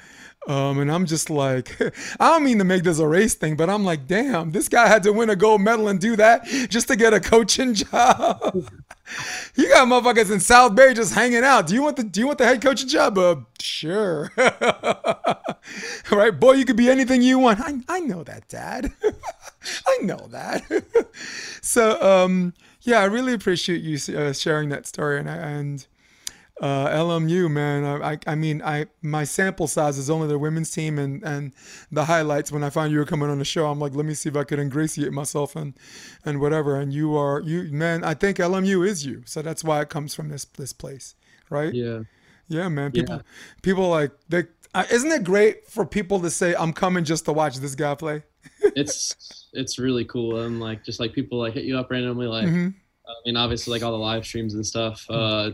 Um, and I'm just like, [LAUGHS] I don't mean to make this a race thing, but I'm like, damn, this guy had to win a gold medal and do that just to get a coaching [LAUGHS] job. you got motherfuckers in South Bay just hanging out. Do you want the Do you want the head coaching job? Uh, sure. [LAUGHS] right, boy, you could be anything you want. I I know that, Dad. I know that. so, um, yeah, I really appreciate you uh, sharing that story, and and uh, LMU, man. I, I I mean, I my sample size is only the women's team and and the highlights. When I found you were coming on the show, I'm like, let me see if I could ingratiate myself and and whatever. And you are you, man. I think LMU is you, so that's why it comes from this this place, right?
yeah
Yeah, man. People,
Yeah.
people like they. Isn't it great for people to say, "I'm coming just to watch this guy play"? [LAUGHS]
it's it's really cool and like just like people like hit you up randomly like
hmm
I mean, obviously, like all the live streams and stuff, uh,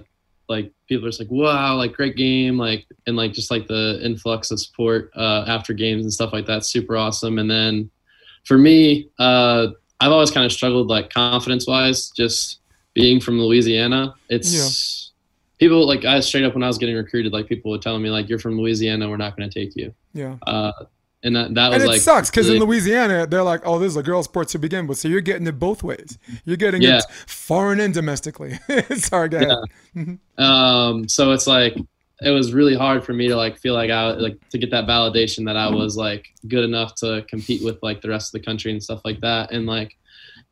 like people are just like, "Wow, like great game!" Like and like just like the influx of support uh, after games and stuff like that, super awesome. And then for me, uh, I've always kind of struggled like confidence wise, just being from Louisiana. It's people like I straight up when I was getting recruited, like people were telling me like, "You're from Louisiana, we're not going to take you."
Yeah.
Uh, and that that was
And it
like
sucks because in Louisiana, they're like, "Oh, this is a girls' sport to begin with," so you're getting it both ways. You're getting
Yeah.
it foreign and domestically. Sorry, go ahead.
um so it's like it was really hard for me to like feel like i like to get that validation that i was like good enough to compete with like the rest of the country and stuff like that and like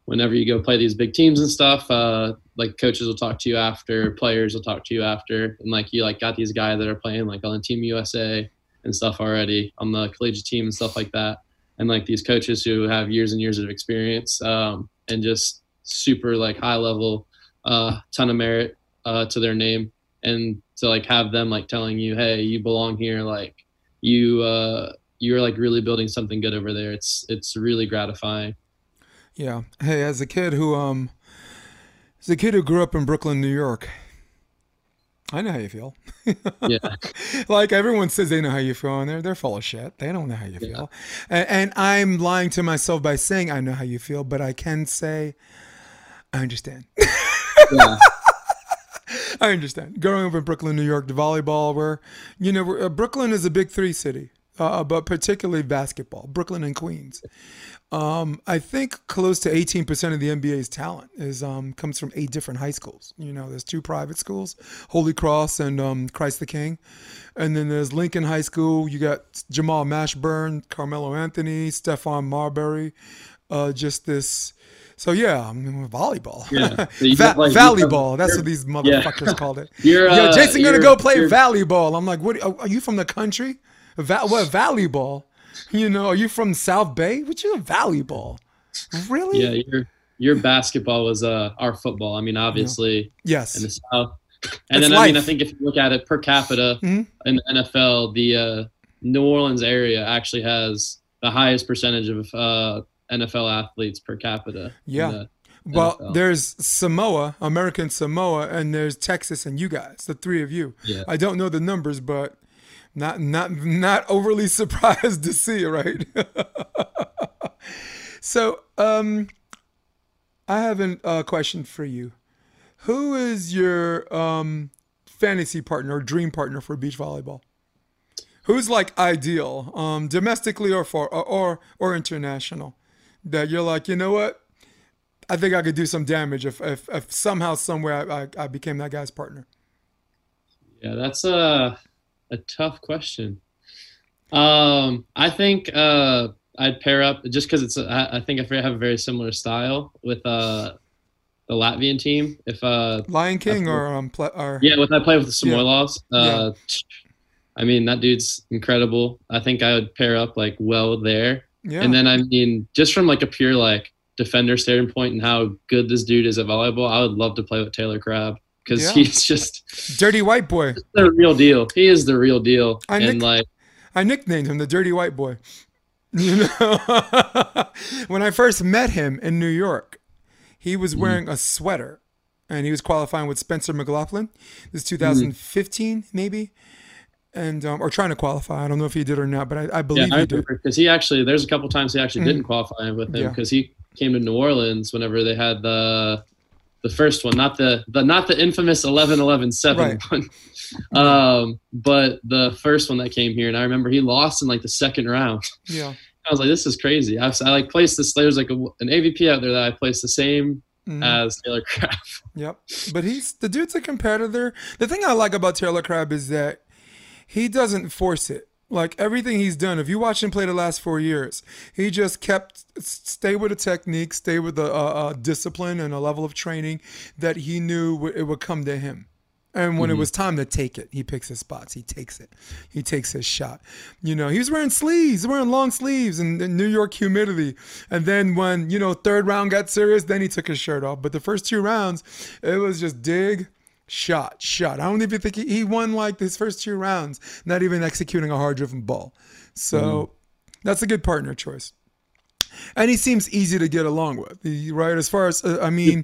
whenever you go play these big teams and stuff uh like coaches will talk to you after players will talk to you after and like you like got these guys that are playing like on the team usa and stuff already on the collegiate team and stuff like that. And like these coaches who have years and years of experience um and just super like high level uh ton of merit uh, to their name. And to like have them like telling you hey you belong here like you uh you're like really building something good over there. It's it's really gratifying.
Yeah. Hey, as a kid who um, as a kid who grew up in Brooklyn, New York, I know how you feel.
yeah [LAUGHS]
like everyone says they know how you feel, and they're they're full of shit. They don't know how you
Yeah.
feel, and, and I'm lying to myself by saying I know how you feel, but I can say I understand.
yeah [LAUGHS]
I understand. Growing up in Brooklyn, New York, the volleyball, where you know uh, Brooklyn is a big three city. uh, but particularly basketball, Brooklyn and Queens. Um, I think close to 18% of the NBA's talent is um, comes from eight different high schools. You know, there's two private schools, Holy Cross and um, Christ the King, and then there's Lincoln High School. You got Jamal Mashburn, Carmelo Anthony, Stephon Marbury. Uh, just this. So yeah, I mean, volleyball.
Yeah. [LAUGHS] So
Va-
like,
volleyball. That's what these
yeah.
motherfuckers called it. [LAUGHS]
You're,
Yo,
uh,
Jason gonna go play volleyball. I'm like, what? Are you from the country? Va- what volleyball? You know, are you from South Bay? What you a volleyball? Really?
Yeah, your your basketball was uh our football. I mean, obviously
Yes.
in the South, and
It's
then I mean, I think if you look at it per capita
Mhm.
in the NFL, the uh, New Orleans area actually has the highest percentage of uh, NFL athletes per capita.
Yeah. Well,
NFL.
there's Samoa, American Samoa, and there's Texas and you guys, the three of you.
Yeah.
I don't know the numbers, but not not not overly [LAUGHS] surprised to see right? [LAUGHS] so, um, I have a uh, question for you. Who is your um, fantasy partner or dream partner for beach volleyball? Who's like ideal, um, domestically or for or, or or international? That you're like, you know what? I think I could do some damage if if, if somehow somewhere I, I, I became that guy's partner.
Yeah, that's a a tough question. Um, I think uh, I'd pair up just because it's. I, I think I have a very similar style with uh, the Latvian team. If uh,
Lion King or um ple- or
yeah, with I play with the
Yeah.
Samoilovs. Uh, I mean that dude's incredible. I think I would pair up like well there.
yeah
And then I mean, just from like a pure like defender standpoint and how good this dude is at volleyball, I would love to play with Taylor Crabb because
Yeah.
he's just
dirty white boy.
the real deal. He is the real deal.
I
and
nick-
like,
I nicknamed him the dirty white boy. [LAUGHS] You know, [LAUGHS] when I first met him in New York, he was wearing a sweater, and he was qualifying with Spencer McLachlin. This is 2015, maybe, and um, or trying to qualify. I don't know if he did or not, but I, I
yeah,
believe
I
he did.
because he actually there's a couple times he actually didn't qualify with him
Mm. Yeah.
because he came to New Orleans whenever they had the the first one, not the the not the infamous 11 11 7
Right.
one. [LAUGHS] Um, but the first one that came here, and I remember he lost in like the second round.
Yeah.
I was like, this is crazy. I, was, I like placed this. There's like a, an AVP out there that I placed the same
Mhm.
as Taylor Crabb. [LAUGHS]
Yep. But he's the dude's a competitor. The thing I like about Taylor Crabb is that he doesn't force it. Like everything he's done, if you watch him play the last four years, he just kept stay with the technique, stay with the a, a discipline and a level of training that he knew it would come to him. And when it mm-hmm. was time to take it, he picks his spots. He takes it. He takes his shot. You know, he was wearing sleeves, wearing long sleeves in, in New York humidity. And then when, you know, third round got serious, then he took his shirt off. But the first two rounds, it was just dig, shot, shot. I don't even think he, he won like his first two rounds, not even executing a hard driven ball. So that's a good partner choice. And he seems easy to get along with, right? As far as, uh, I mean,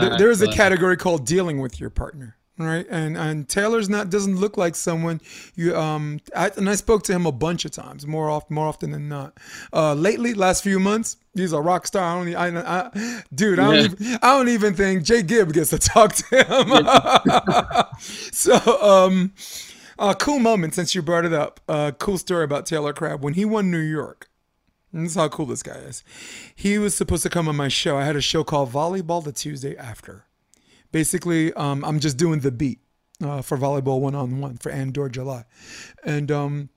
there, there is a category called dealing with your partner right and and taylor's not doesn't look like someone you um I, and i spoke to him a bunch of times more often more often than not uh lately last few months he's a rock star i don't I, I, dude i don't
Yeah.
even i don't even think Jake Gibb gets to [LAUGHS] talk to him [LAUGHS] so um uh, cool moment since you brought it up. Uh, cool story about Taylor Crabb. When he won New York, and this is how cool this guy is. He was supposed to come on my show. I had a show called Volleyball the Tuesday After. Basically, um, I'm just doing the beat uh, for volleyball one on one for Andor July, and um,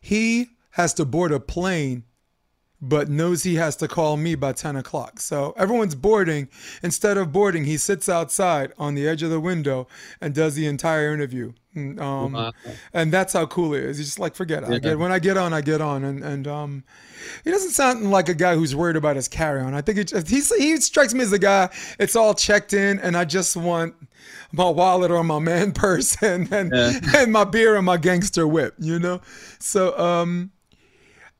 he has to board a plane but knows he has to call me by 10 o'clock. So everyone's boarding. Instead of boarding, he sits outside on the edge of the window and does the entire interview. And, Um,
Wow.
and that's how cool he is. He's just like, forget it. I get, when I get on, I get on. And, and um, he doesn't sound like a guy who's worried about his carry on. I think it, he's, he strikes me as a guy, it's all checked in, and I just want my wallet or my man [LAUGHS] purse and, and,
Yeah.
and my beer and my gangster whip, you know? So, um,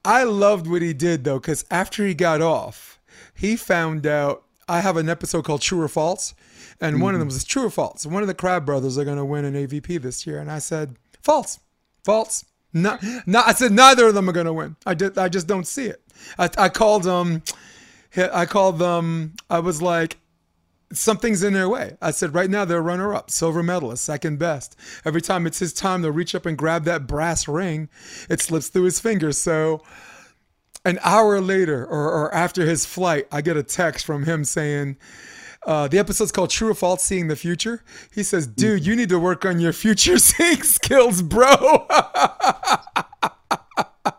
I loved what he did though, because after he got off, he found out I have an episode called True or False, and one of them was True or False. One of the Crabb brothers are going to win an AVP this year, and I said false, false. Not, not. I said neither of them are going to win. I did. I just don't see it. I, I called um, I called them. I was like, something's in their way. I said, right now they're runner up, silver medalist, second best. Every time it's his time, they'll reach up and grab that brass ring. It slips through his fingers. So an hour later or, or after his flight, I get a text from him saying, uh, the episode's called True or False Seeing the Future. He says, dude, you need to work on your future [LAUGHS] seeing skills, bro. [LAUGHS]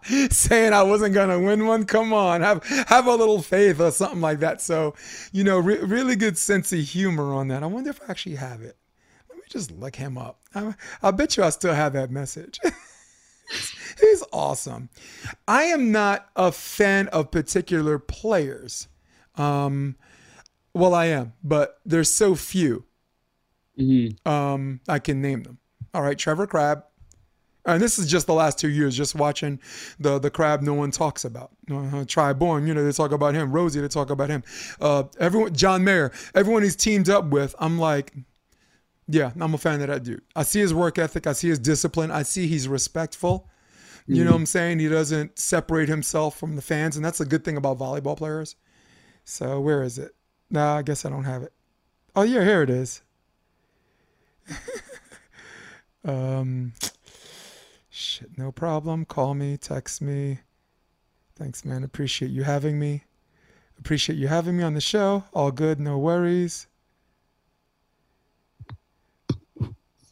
[LAUGHS] saying I wasn't gonna win one. Come on, have have a little faith or something like that. So, you know, re- really good sense of humor on that. I wonder if I actually have it. Let me just look him up. I, I bet you I still have that message. [LAUGHS] He's awesome. I am not a fan of particular players. Um, well, I am, but there's so few.
Mm-hmm.
Um, I can name them. All right, Trevor Crabb, and this is just the last two years, just watching the the Crabb no one talks about. Uh, Tri Bourne, you know, they talk about him. Rosie, they talk about him. Uh, everyone, John Mayer, everyone he's teamed up with, I'm like, yeah, I'm a fan of that dude. I see his work ethic. I see his discipline. I see he's respectful. You know what I'm saying? He doesn't separate himself from the fans, and that's a good thing about volleyball players. So where is it? Nah, I guess I don't have it. Oh yeah, here it is. [LAUGHS] um, shit, no problem. Call me, text me. Thanks, man. Appreciate you having me. Appreciate you having me on the show. All good, no worries.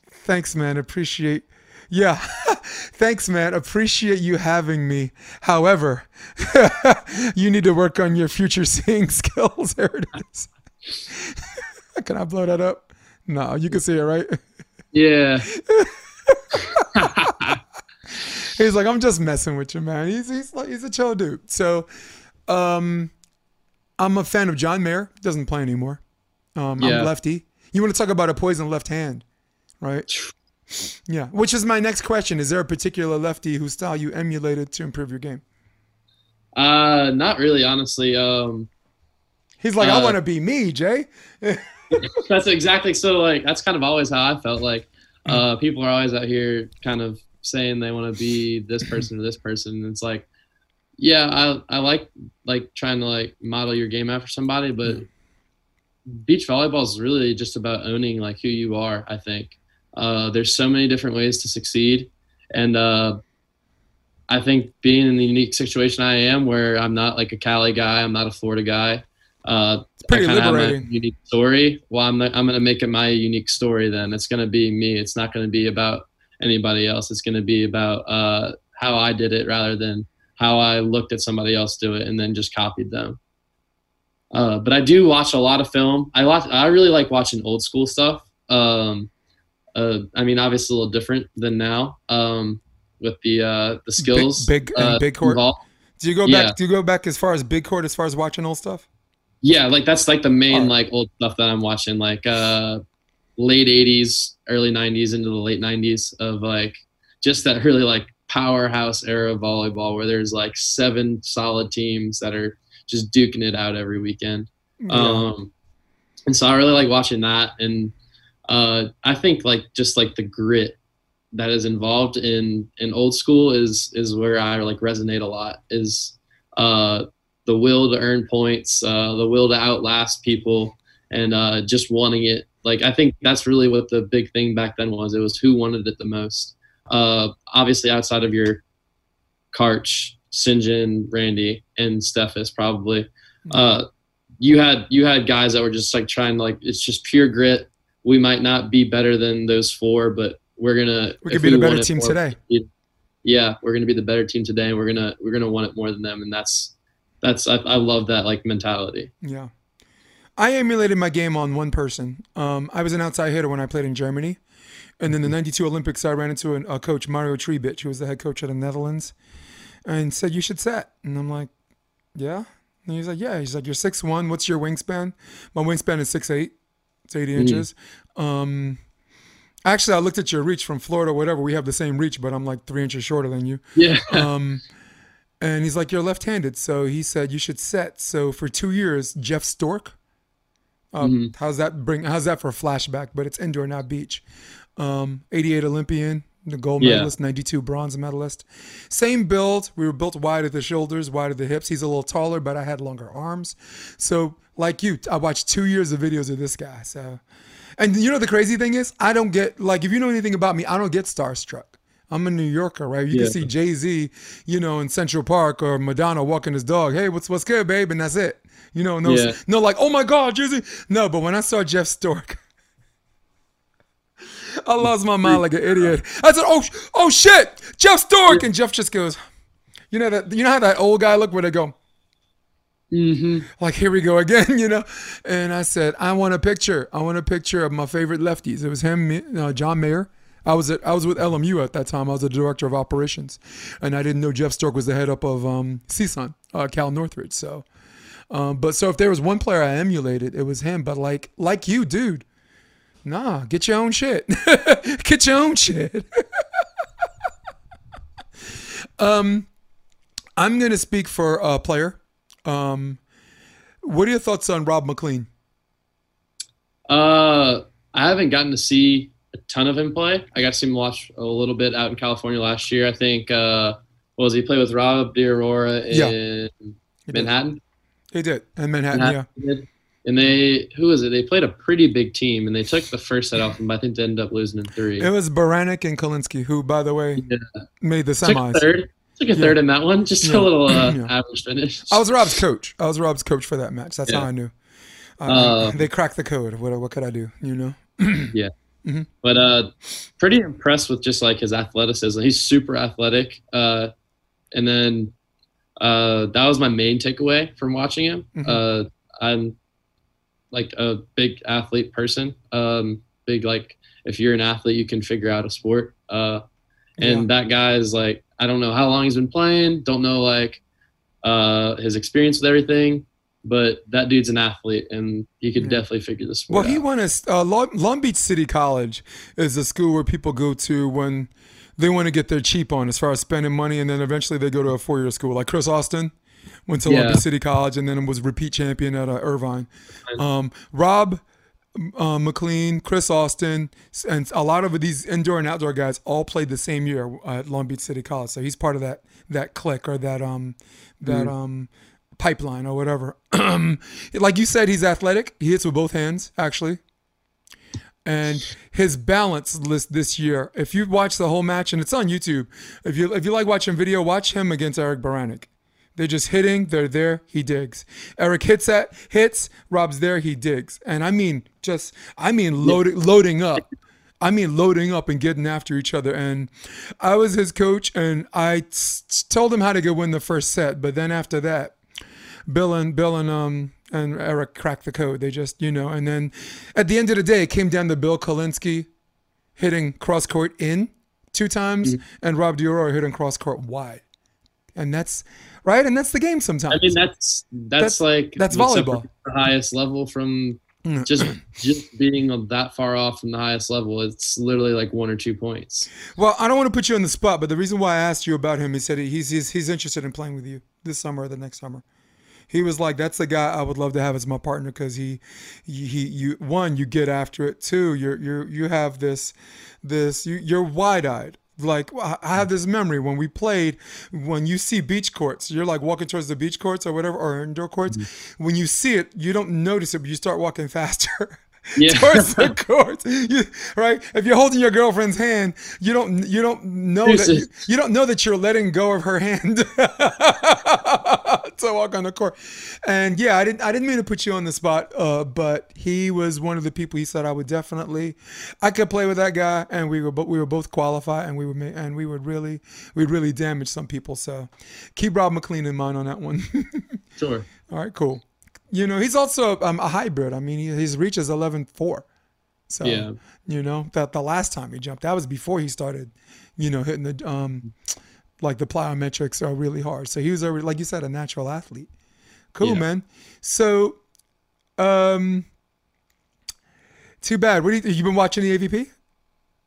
Thanks, man. Appreciate. Yeah. [LAUGHS] Thanks, man. Appreciate you having me. However, [LAUGHS] you need to work on your future [LAUGHS] seeing skills. There it is. can I blow that up? No, you can see it, right?
Yeah.
He's like, I'm just messing with you, man. He's he's like he's a chill dude. So, um, I'm a fan of John Mayer. Doesn't play anymore. Um,
Yeah.
I'm lefty. You want to talk about a poison left hand, right? [SIGHS] Yeah. Which is my next question. Is there a particular lefty whose style you emulated to improve your game?
Uh, not really, honestly. Um,
He's like, I
Uh,
want to be me, Jay. [LAUGHS]
that's exactly so. Like, that's kind of always how I felt. Like, uh, people are always out here kind of saying they want to be this person or this person. And it's like, yeah, I I like like trying to like model your game after somebody, but beach volleyball is really just about owning like who you are. I think uh, there's so many different ways to succeed, and uh, I think being in the unique situation I am, where I'm not like a Cali guy, I'm not a Florida guy. Uh,
pretty
I kinda have my
liberating.
unique story. Well, I'm I'm gonna make it my unique story. Then it's gonna be me. It's not gonna be about anybody else. It's gonna be about uh, how I did it rather than how I looked at somebody else do it and then just copied them. Uh, but I do watch a lot of film. I watch. I really like watching old school stuff. Um, uh, I mean, obviously a little different than now um, with the uh, the skills.
big- and
uh,
big court?
involved.
Do you go
Yeah.
back? Do you go back as far as big court, as far as watching old stuff?
Yeah, like that's like the main
Alright.
like old stuff that I'm watching, like uh late '80s, early '90s into the late '90s of like just that really like powerhouse era of volleyball where there's like seven solid teams that are just duking it out every weekend. Um, and so I really like watching that, and uh, I think like just like the grit that is involved in in old school is is where I like resonate a lot. Is uh, the will to earn points, uh, the will to outlast people, and uh, just wanting it. Like I think that's really what the big thing back then was. It was who wanted it the most. Uh, obviously, outside of your Karch, Sinjin, Randy, and Steffes, probably uh, you had you had guys that were just like trying like it's just pure grit. We might not be better than those four, but we're gonna
we
if
could be the better team
more-
today.
Yeah, we're gonna be the better team today, and we're gonna we're gonna want it more than them, and that's that's I, I love that like mentality.
Yeah. I emulated my game on one person. Um, I was an outside hitter when I played in Germany. And then the 92 Olympics, I ran into an, a coach, Mario Trebic, who was the head coach of the Netherlands, and said, You should set. And I'm like, Yeah. And he's like, Yeah. He's like, You're 6'1. What's your wingspan? My wingspan is 6'8. It's 80 inches. Um, actually, I looked at your reach from Florida, whatever. We have the same reach, but I'm like three inches shorter than you.
Yeah, [LAUGHS]
Um, and he's like, "You're left-handed," so he said you should set. So for two years, Jeff Stork. Um,
Mhm.
How's that bring? How's that for a flashback? But it's indoor, not beach. Um, 88 Olympian, the gold
Yeah.
medalist, 92 bronze medalist. Same build. We were built wide at the shoulders, wide at the hips. He's a little taller, but I had longer arms. So like you, I watched two years of videos of this guy. So, and you know the crazy thing is, I don't get like if you know anything about me, I don't get starstruck. I'm a New Yorker, right? You
Yeah.
can see Jay Z, you know, in Central Park or Madonna walking his dog. Hey, what's what's good, babe? And that's it. You know, no,
Yeah.
no, like oh my God, Z. No, but when I saw Jeff Stork. [LAUGHS] I lost my mind like an idiot. I said, "Oh, oh shit, Jeff Stork!" And Jeff just goes, "You know that? You know how that old guy look where they go,
mm-hmm.
like here we go again, [LAUGHS] you know. And I said, I want a picture. I want a picture of my favorite lefties. It was him, me, uh, John Mayer. I was at I was with LMU at that time. I was the director of operations, and I didn't know Jeff Stork was the head up of um, CSUN, uh, Cal Northridge. So, um, but so if there was one player I emulated, it was him. But like like you, dude, nah, get your own shit. [LAUGHS] get your own shit. [LAUGHS] um, I'm gonna speak for a player. Um, what are your thoughts on Rob McLean?
Uh, I haven't gotten to see a ton of him play. I got to see him watch a little bit out in California last year. I think uh, what was he play with Rob DiAurora
Yeah.
in
did.
Manhattan?
He did, in Manhattan. Yeah,
Manhattan he did. And they who was it? They played a pretty big team, and they took the first set off them. But I think they ended up losing in three.
it was Beranek and Kolinske, who, by the way,
Yeah.
made the
Took a
semis.
third. Took a third in that one. Just
Yeah.
a little uh, [CLEARS THROAT]
Yeah.
average finish.
I was Rob's coach. I was Rob's coach for that match. That's how I knew. Uh,
Uh,
they cracked the code. What, what could I do? You know. [CLEARS THROAT] Yeah.
But uh, pretty impressed with just like his athleticism. He's super athletic. Uh, and then uh, that was my main takeaway from watching him.
Mhm.
Uh, I'm like a big athlete person. Um, big like if you're an athlete, you can figure out a sport. Uh, and
Yeah.
that guy is like I don't know how long he's been playing. Don't know like uh, his experience with everything. But that dude's an athlete, and he could
Yeah.
definitely figure this sport
Well, he went to uh, Long, Beach City College is a school where people go to when they want to get their cheap on as far as spending money, and then eventually they go to a four-year school. Like Chris Austin went to Long Beach City College, and then was repeat champion at uh, Irvine. Um, Rob uh, McLean, Chris Austin, and a lot of these indoor and outdoor guys all played the same year at Long Beach City College. So he's part of that that clique or that um that um pipeline or whatever. [CLEARS THROAT] like you said, he's athletic. He hits with both hands, actually. And his balance list this year, if you watch the whole match, and it's on YouTube, if you if you like watching video, watch him against Eric Beranek. They're just hitting, they're there, he digs. Eric hits at hits, Rob's there, he digs. And I mean just I mean loading loading up. I mean loading up and getting after each other. And I was his coach and I t- told him how to go win the first set, but then after that, Bill and Bill and um and Eric cracked the code. They just you know, and then at the end of the day, it came down to Bill Kolinske hitting cross court in two times and Rob Dioro hitting cross court wide, and that's right, and that's the game sometimes.
I mean, that's that's,
That's-
like
that's volleyball.
The highest level from
Mm.
just just being that far off from the highest level. It's literally like one or two points.
Well, I don't want to put you on the spot, but the reason why I asked you about him, he said he's he's he's interested in playing with you this summer or the next summer. He was like, "That's the guy I would love to have as my partner because he, he, he, you one, you get after it. Two, you're you you have this, this you you're wide eyed. Like I have this memory when we played, when you see beach courts, you're like walking towards the beach courts or whatever or indoor courts. Mm-hmm. When you see it, you don't notice it, but you start walking faster. [LAUGHS]
Yeah.
towards the [LAUGHS] court. You, right? If you're holding your girlfriend's hand, you don't you don't know that you, you don't know that you're letting go of her hand [LAUGHS] [LAUGHS] to walk on the court. And yeah, I didn't I didn't mean to put you on the spot, uh, but he was one of the people. He said I would definitely, I could play with that guy, and we were bo- we were both qualified, and we would ma- and we would really we'd really damage some people. So keep Rob McLean in mind on that one. [LAUGHS]
Sure.
All right, cool. You know, he's also um, a hybrid. I mean, he, his reach is 11.4. So,
Yeah.
you know, that the last time he jumped, that was before he started, you know, hitting the, um, like the plyometrics are really hard. So he was already, like you said, a natural athlete. Cool,
Yeah.
man. So, um, too bad. What do you, you been watching the AVP?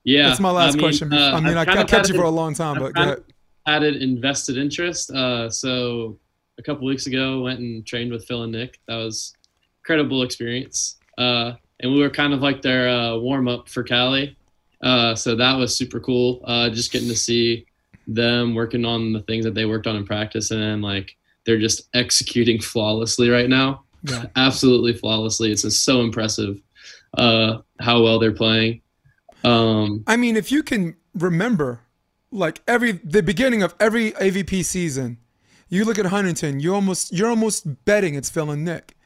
Yeah.
That's my last
I mean,
question.
uh,
I mean, I,
I've kind
I kept you for a long time,
I've
but go
kind
ahead.
of had an invested interest. Uh, so a couple weeks ago, went and trained with Phil and Nick. That was incredible experience. Uh, and we were kind of like their uh, warm up for Cali. Uh, so that was super cool. Uh, just getting to see them working on the things that they worked on in practice, and then like they're just executing flawlessly right now.
Yeah. [LAUGHS]
absolutely flawlessly. It's just so impressive uh, how well they're playing. Um,
I mean, if you can remember, like every the beginning of every AVP season, you look at Huntington, you almost you're almost betting it's Phil and Nick.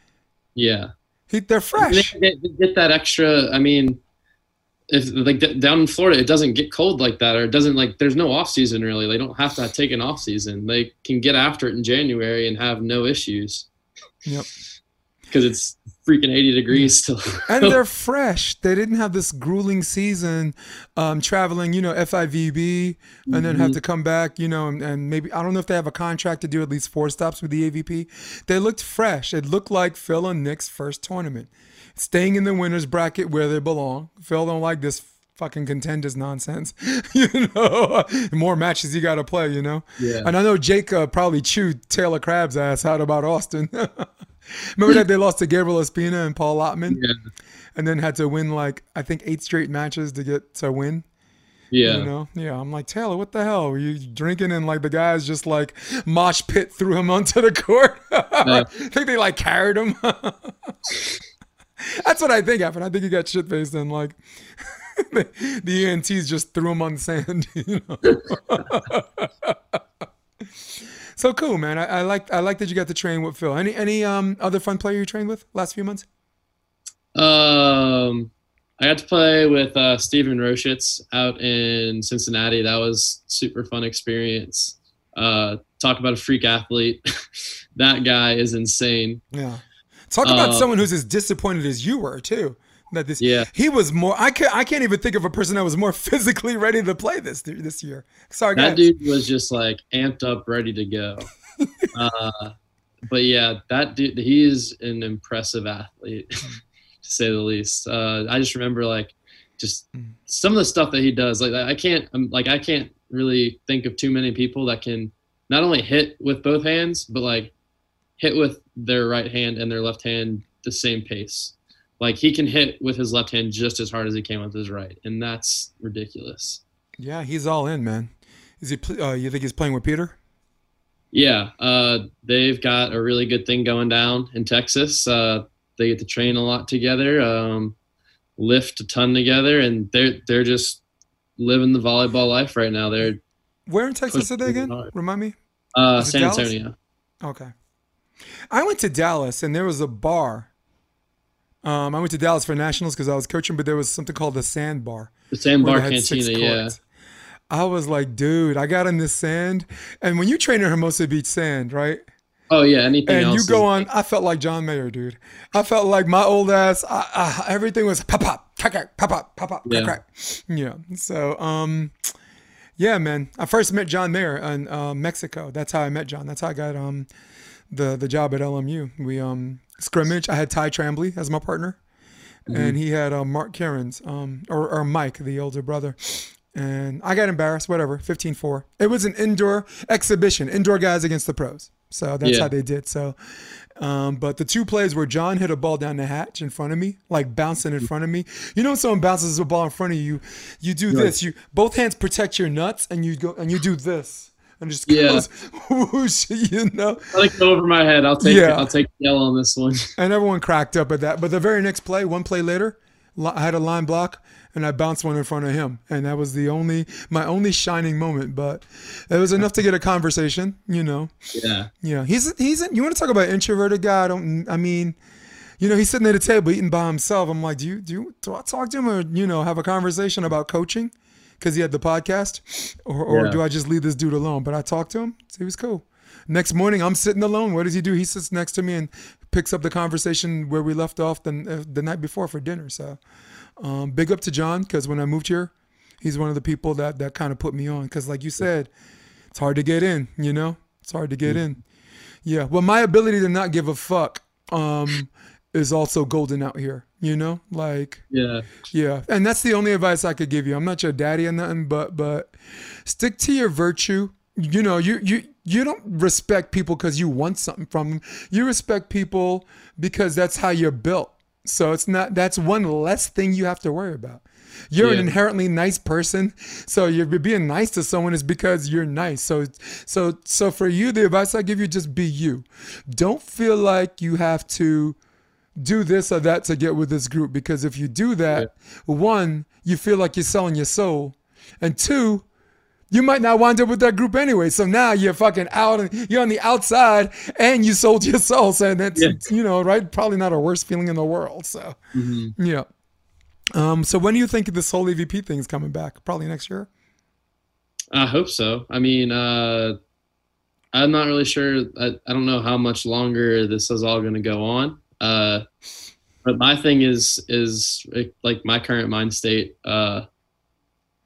yeah,
He, they're
they
fresh.
they get that extra. I mean, if like d- down in Florida, it doesn't get cold like that, or it doesn't like there's no off season really. They don't have to take an off season. They can get after it in January and have no issues
Yep.
because it's freaking 80 degrees still. [LAUGHS]
And they're [LAUGHS] fresh. They didn't have this grueling season, um, traveling, you know, FIVB, and then have to come back, you know, and, and maybe I don't know if they have a contract to do at least four stops with the AVP. They looked fresh. It looked like Phil and Nick's first tournament, staying in the winners bracket where they belong. Phil don't like this fucking contenders nonsense, [LAUGHS] you know. More matches you got to play, you know.
Yeah.
And I know Jake uh, probably chewed Taylor Crabb's ass out about Austin. [LAUGHS] Remember that they lost to Gabriel Espina and Paul Lottman?
yeah,
and then had to win like I think eight straight matches to get to win.
yeah.
You know, yeah. I'm like Taylor, what the hell? Were you drinking and like the guys just like mosh pit threw him [LAUGHS] onto the court? I think they like carried him. That's what I think happened. I think he got shit faced and like [LAUGHS] the, the ENTs just threw him on the sand. [LAUGHS] You know. so cool, man. I, I like I like that you got to train with Phil. Any any um other fun player you trained with last few months?
Um, I got to play with uh, Steven Roshitz out in Cincinnati. That was super fun experience. Uh, talk about a freak athlete. [LAUGHS] that guy is insane.
Yeah. Talk about
Uh,
someone who's as disappointed as you were too. That this
Yeah.
he was more. I can't. I can't even think of a person that was more [LAUGHS] physically ready to play this this year. Sorry,
That dude was just like amped up, ready to go. [LAUGHS] uh, but yeah, that dude, he is an impressive athlete, [LAUGHS] to say the least. Uh, I just remember like just
Mm.
some of the stuff that he does. Like I can't, I'm like I can't really think of too many people that can not only hit with both hands, but like hit with their right hand and their left hand the same pace. Like he can hit with his left hand just as hard as he can with his right, and that's ridiculous.
Yeah, he's all in, man. Is he? Uh, you think he's playing with Peter?
Yeah, uh, they've got a really good thing going down in Texas. Uh, they get to train a lot together, um, lift a ton together, and they're they're just living the volleyball life right now. They're
Where in Texas are they again?
hard.
Remind me.
uh, San
Dallas?
Antonio.
Okay. I went to Dallas and there was a bar. Um, I went to Dallas for nationals because I was coaching, but there was something called the Sand Bar.
The Sandbar
where they had six
Cantina, yeah.
I was like, dude, I got in this sand, and when you train in Hermosa Beach sand, right?
Oh yeah, anything
And you go on, I felt like John Mayer, dude. I felt like my old ass. I, I, everything was pop pop, crack crack, pop pop, pop pop, crack
Yeah.
crack. Yeah. So, um, yeah, man. I first met John Mayer in uh, Mexico. That's how I met John. That's how I got um the the job at LMU. We um scrimmage. I had Ty Trambly as my partner, and he had uh, Mark Cairns, um, or, or Mike, the older brother. And I got embarrassed, whatever, 15 4. It was an indoor exhibition, indoor guys against the pros. So that's
Yeah.
how they did. So, um, but the two plays where John hit a ball down the hatch in front of me, like bouncing in front of me. You know, when someone bounces a ball in front of you, you do this. You both hands protect your nuts, and you go and you do this, and just
Yeah. [LAUGHS]
whoosh. You know,
I like go over my head. I'll take
Yeah.
I'll take the L on this one. [LAUGHS]
and everyone cracked up at that. But the very next play, one play later, I had a line block and I bounced one in front of him, and that was the only my only shining moment. But it was enough to get a conversation. You know,
yeah,
yeah. He's he's you want to talk about introverted guy? I don't. I mean. You know, he's sitting at a table eating by himself. I'm like, do you do you, do I talk to him or you know have a conversation about coaching because he had the podcast, or, or
Yeah.
do I just leave this dude alone? But I talked to him. So he was cool. Next morning, I'm sitting alone. What does he do? He sits next to me and picks up the conversation where we left off the uh, the night before for dinner. So, um, big up to John because when I moved here, he's one of the people that that kind of put me on. Because like you said, it's hard to get in. You know, it's hard to get in. Yeah. Well, my ability to not give a fuck um, is also golden out here. You know, like
yeah,
yeah, and that's the only advice I could give you. I'm not your daddy or nothing, but but stick to your virtue. You know, you you you don't respect people because you want something from them. You respect people because that's how you're built. So it's not that's one less thing you have to worry about. You're an inherently nice person, so you're being nice to someone is because you're nice. So, so, so for you, the advice I give you, just be you. Don't feel like you have to do this or that to get with this group because if you do that, one, you feel like you're selling your soul, and two, you might not wind up with that group anyway. So now you're fucking out and you're on the outside and you sold your soul. So that's
Yeah.
you know, right? Probably not a worst feeling in the world. So
Mhm.
yeah. Um, so when do you think this whole AVP thing is coming back? Probably next year.
I hope so. I mean, uh, I'm not really sure. I, I don't know how much longer this is all going to go on. Uh, but my thing is is like my current mind state. Uh,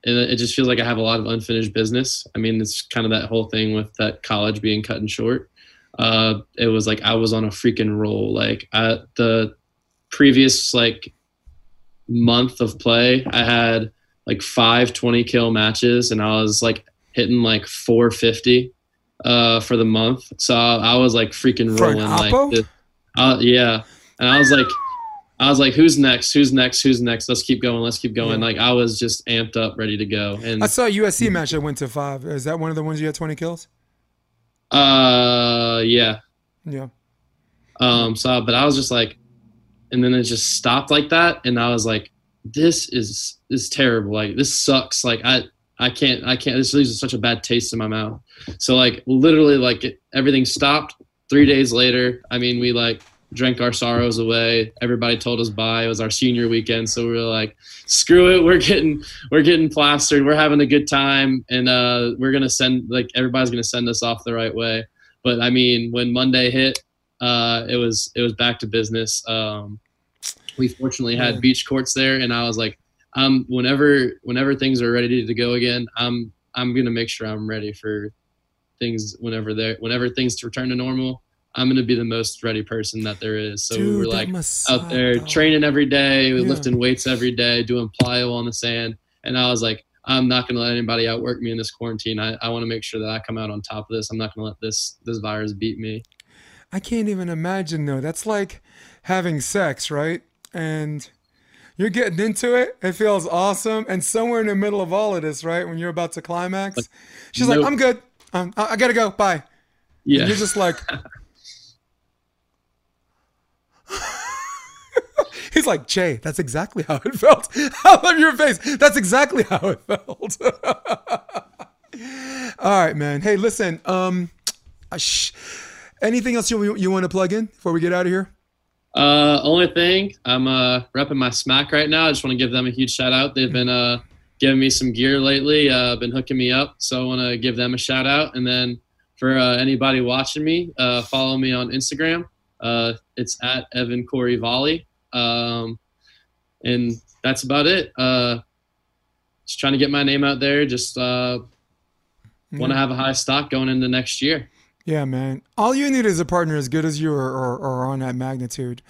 and it just feels like I have a lot of unfinished business. I mean, it's kind of that whole thing with that college being cut and short. Uh, it was like I was on a freaking roll. Like I, the previous like month of play, I had like five 20 kill matches, and I was like hitting like 450 uh, for the month. So I was like freaking rolling. Like, this- uh, yeah, and I was like. I was like, "Who's next? Who's next? Who's next? Let's keep going. Let's keep going."
Yeah.
Like I was just amped up, ready to go. And
I saw a USC match that went to five. Is that one of the ones you had 20 kills?
uh, yeah.
Yeah.
Um, so, but I was just like, and then it just stopped like that, and I was like, "This is is terrible. Like this sucks. Like I I can't I can't. This leaves such a bad taste in my mouth." So like literally like it, everything stopped. Three days later, I mean, we like drank our sorrows away. Everybody told us bye. It was our senior weekend, so we were like, "Screw it. We're getting we're getting plastered. We're having a good time, and uh, we're gonna send like everybody's gonna send us off the right way." But I mean, when Monday hit, uh, it was it was back to business. Um, we fortunately had
Yeah.
beach courts there, and I was like, um, whenever whenever things are ready to go again, I'm I'm gonna make sure I'm ready for things whenever they whenever things return to normal. I'm gonna be the most ready person that there is. So we
Dude,
were like
must
out there training every day,
Yeah.
lifting weights every day, doing plyo on the sand, and I was like. I'm not going to let anybody outwork me in this quarantine. I, I want to make sure that I come out on top of this. I'm not going to let this this virus beat me.
I can't even imagine though. That's like having sex, right? And you're getting into it. It feels awesome. And somewhere in the middle of all of this, right, when you're about to climax, she's like, "I'm good. Um, I, I gotta go. Bye."
Yeah.
And you're just like, [LAUGHS] he's like, Jay, that's exactly how it felt. [LAUGHS] I love your face. That's exactly how it felt. [LAUGHS] All right, man. Hey, listen. Um, uh, sh- anything else you you want to plug in before we get out of here?
Uh, only thing, I'm uh, repping my smack right now. I just want to give them a huge shout out. They've been uh, giving me some gear lately, uh, been hooking me up. So I want to give them a shout out. And then for uh, anybody watching me, uh, follow me on Instagram. Uh, it's at Evan Cory Volley. Um, and that's about it. Uh, just trying to get my name out there. Just uh, want to have a high stock going into next year.
Yeah, man. All you need is a partner as good as you or, or, or on that magnitude.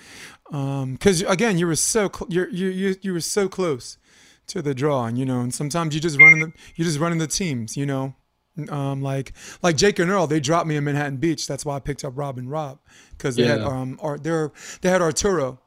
Because again, you were so cl- you're, you you you were so close to the draw, and you know, and sometimes you just running the you just running the teams, you know. Um, like like Jake and Earl, they dropped me in Manhattan Beach. That's why I picked up Rob and Rob because they had um or they were they had Arturo.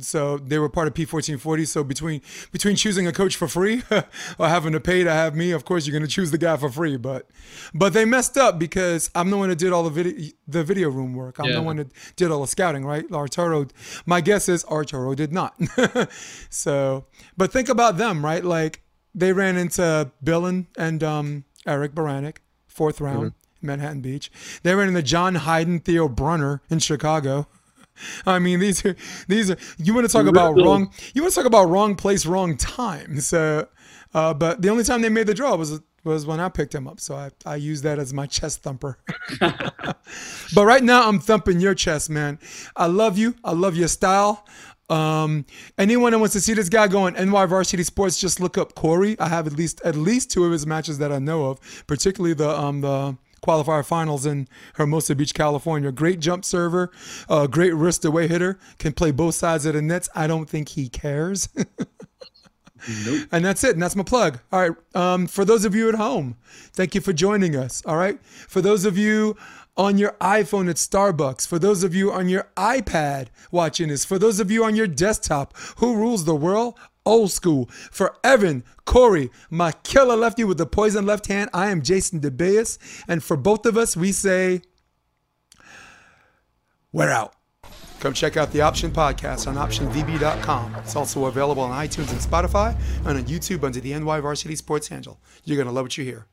So they were part of P1440. So between between choosing a coach for free [LAUGHS] or having to pay to have me, of course you're gonna choose the guy for free. But but they messed up because I'm the one that did all the video the video room work. I'm the one that did all the scouting, right? Arturo, my guess is Arturo did not. [LAUGHS] so, but think about them, right? Like they ran into Bill and, um, Eric Beranek, fourth round, Manhattan Beach. They ran into John Hyden, Theo Brunner in Chicago. [LAUGHS] [LAUGHS] I mean, these are these are you want to talk about wrong. You want to talk about wrong place, wrong time. So, uh, but the only time they made the draw was was when I picked him up. So I I use that as my chest thumper. [LAUGHS] but right now I'm thumping your chest, man. I love you. I love your style. Um, anyone that wants to see this guy go on NY Varsity Sports, just look up Cory. I have at least at least two of his matches that I know of, particularly the um the qualifier finals in Hermosa Beach, California. Great jump server, uh, great wrist away hitter, can play both sides of the nets. I don't think he cares. [LAUGHS]
Nope.
And that's it. And that's my plug. All right. Um, for those of you at home, thank you for joining us. All right. For those of you on your iPhone at Starbucks, for those of you on your iPad watching this, for those of you on your desktop, who rules the world? Old school. For Evan, Cory, my killer lefty with the poison left hand, I am Jason DeBeas. And for both of us, we say, we're out. Come check out the Option Podcast on OptionVB.com. It's also available on iTunes and Spotify and on YouTube under the NY Varsity Sports handle. You're going to love what you hear.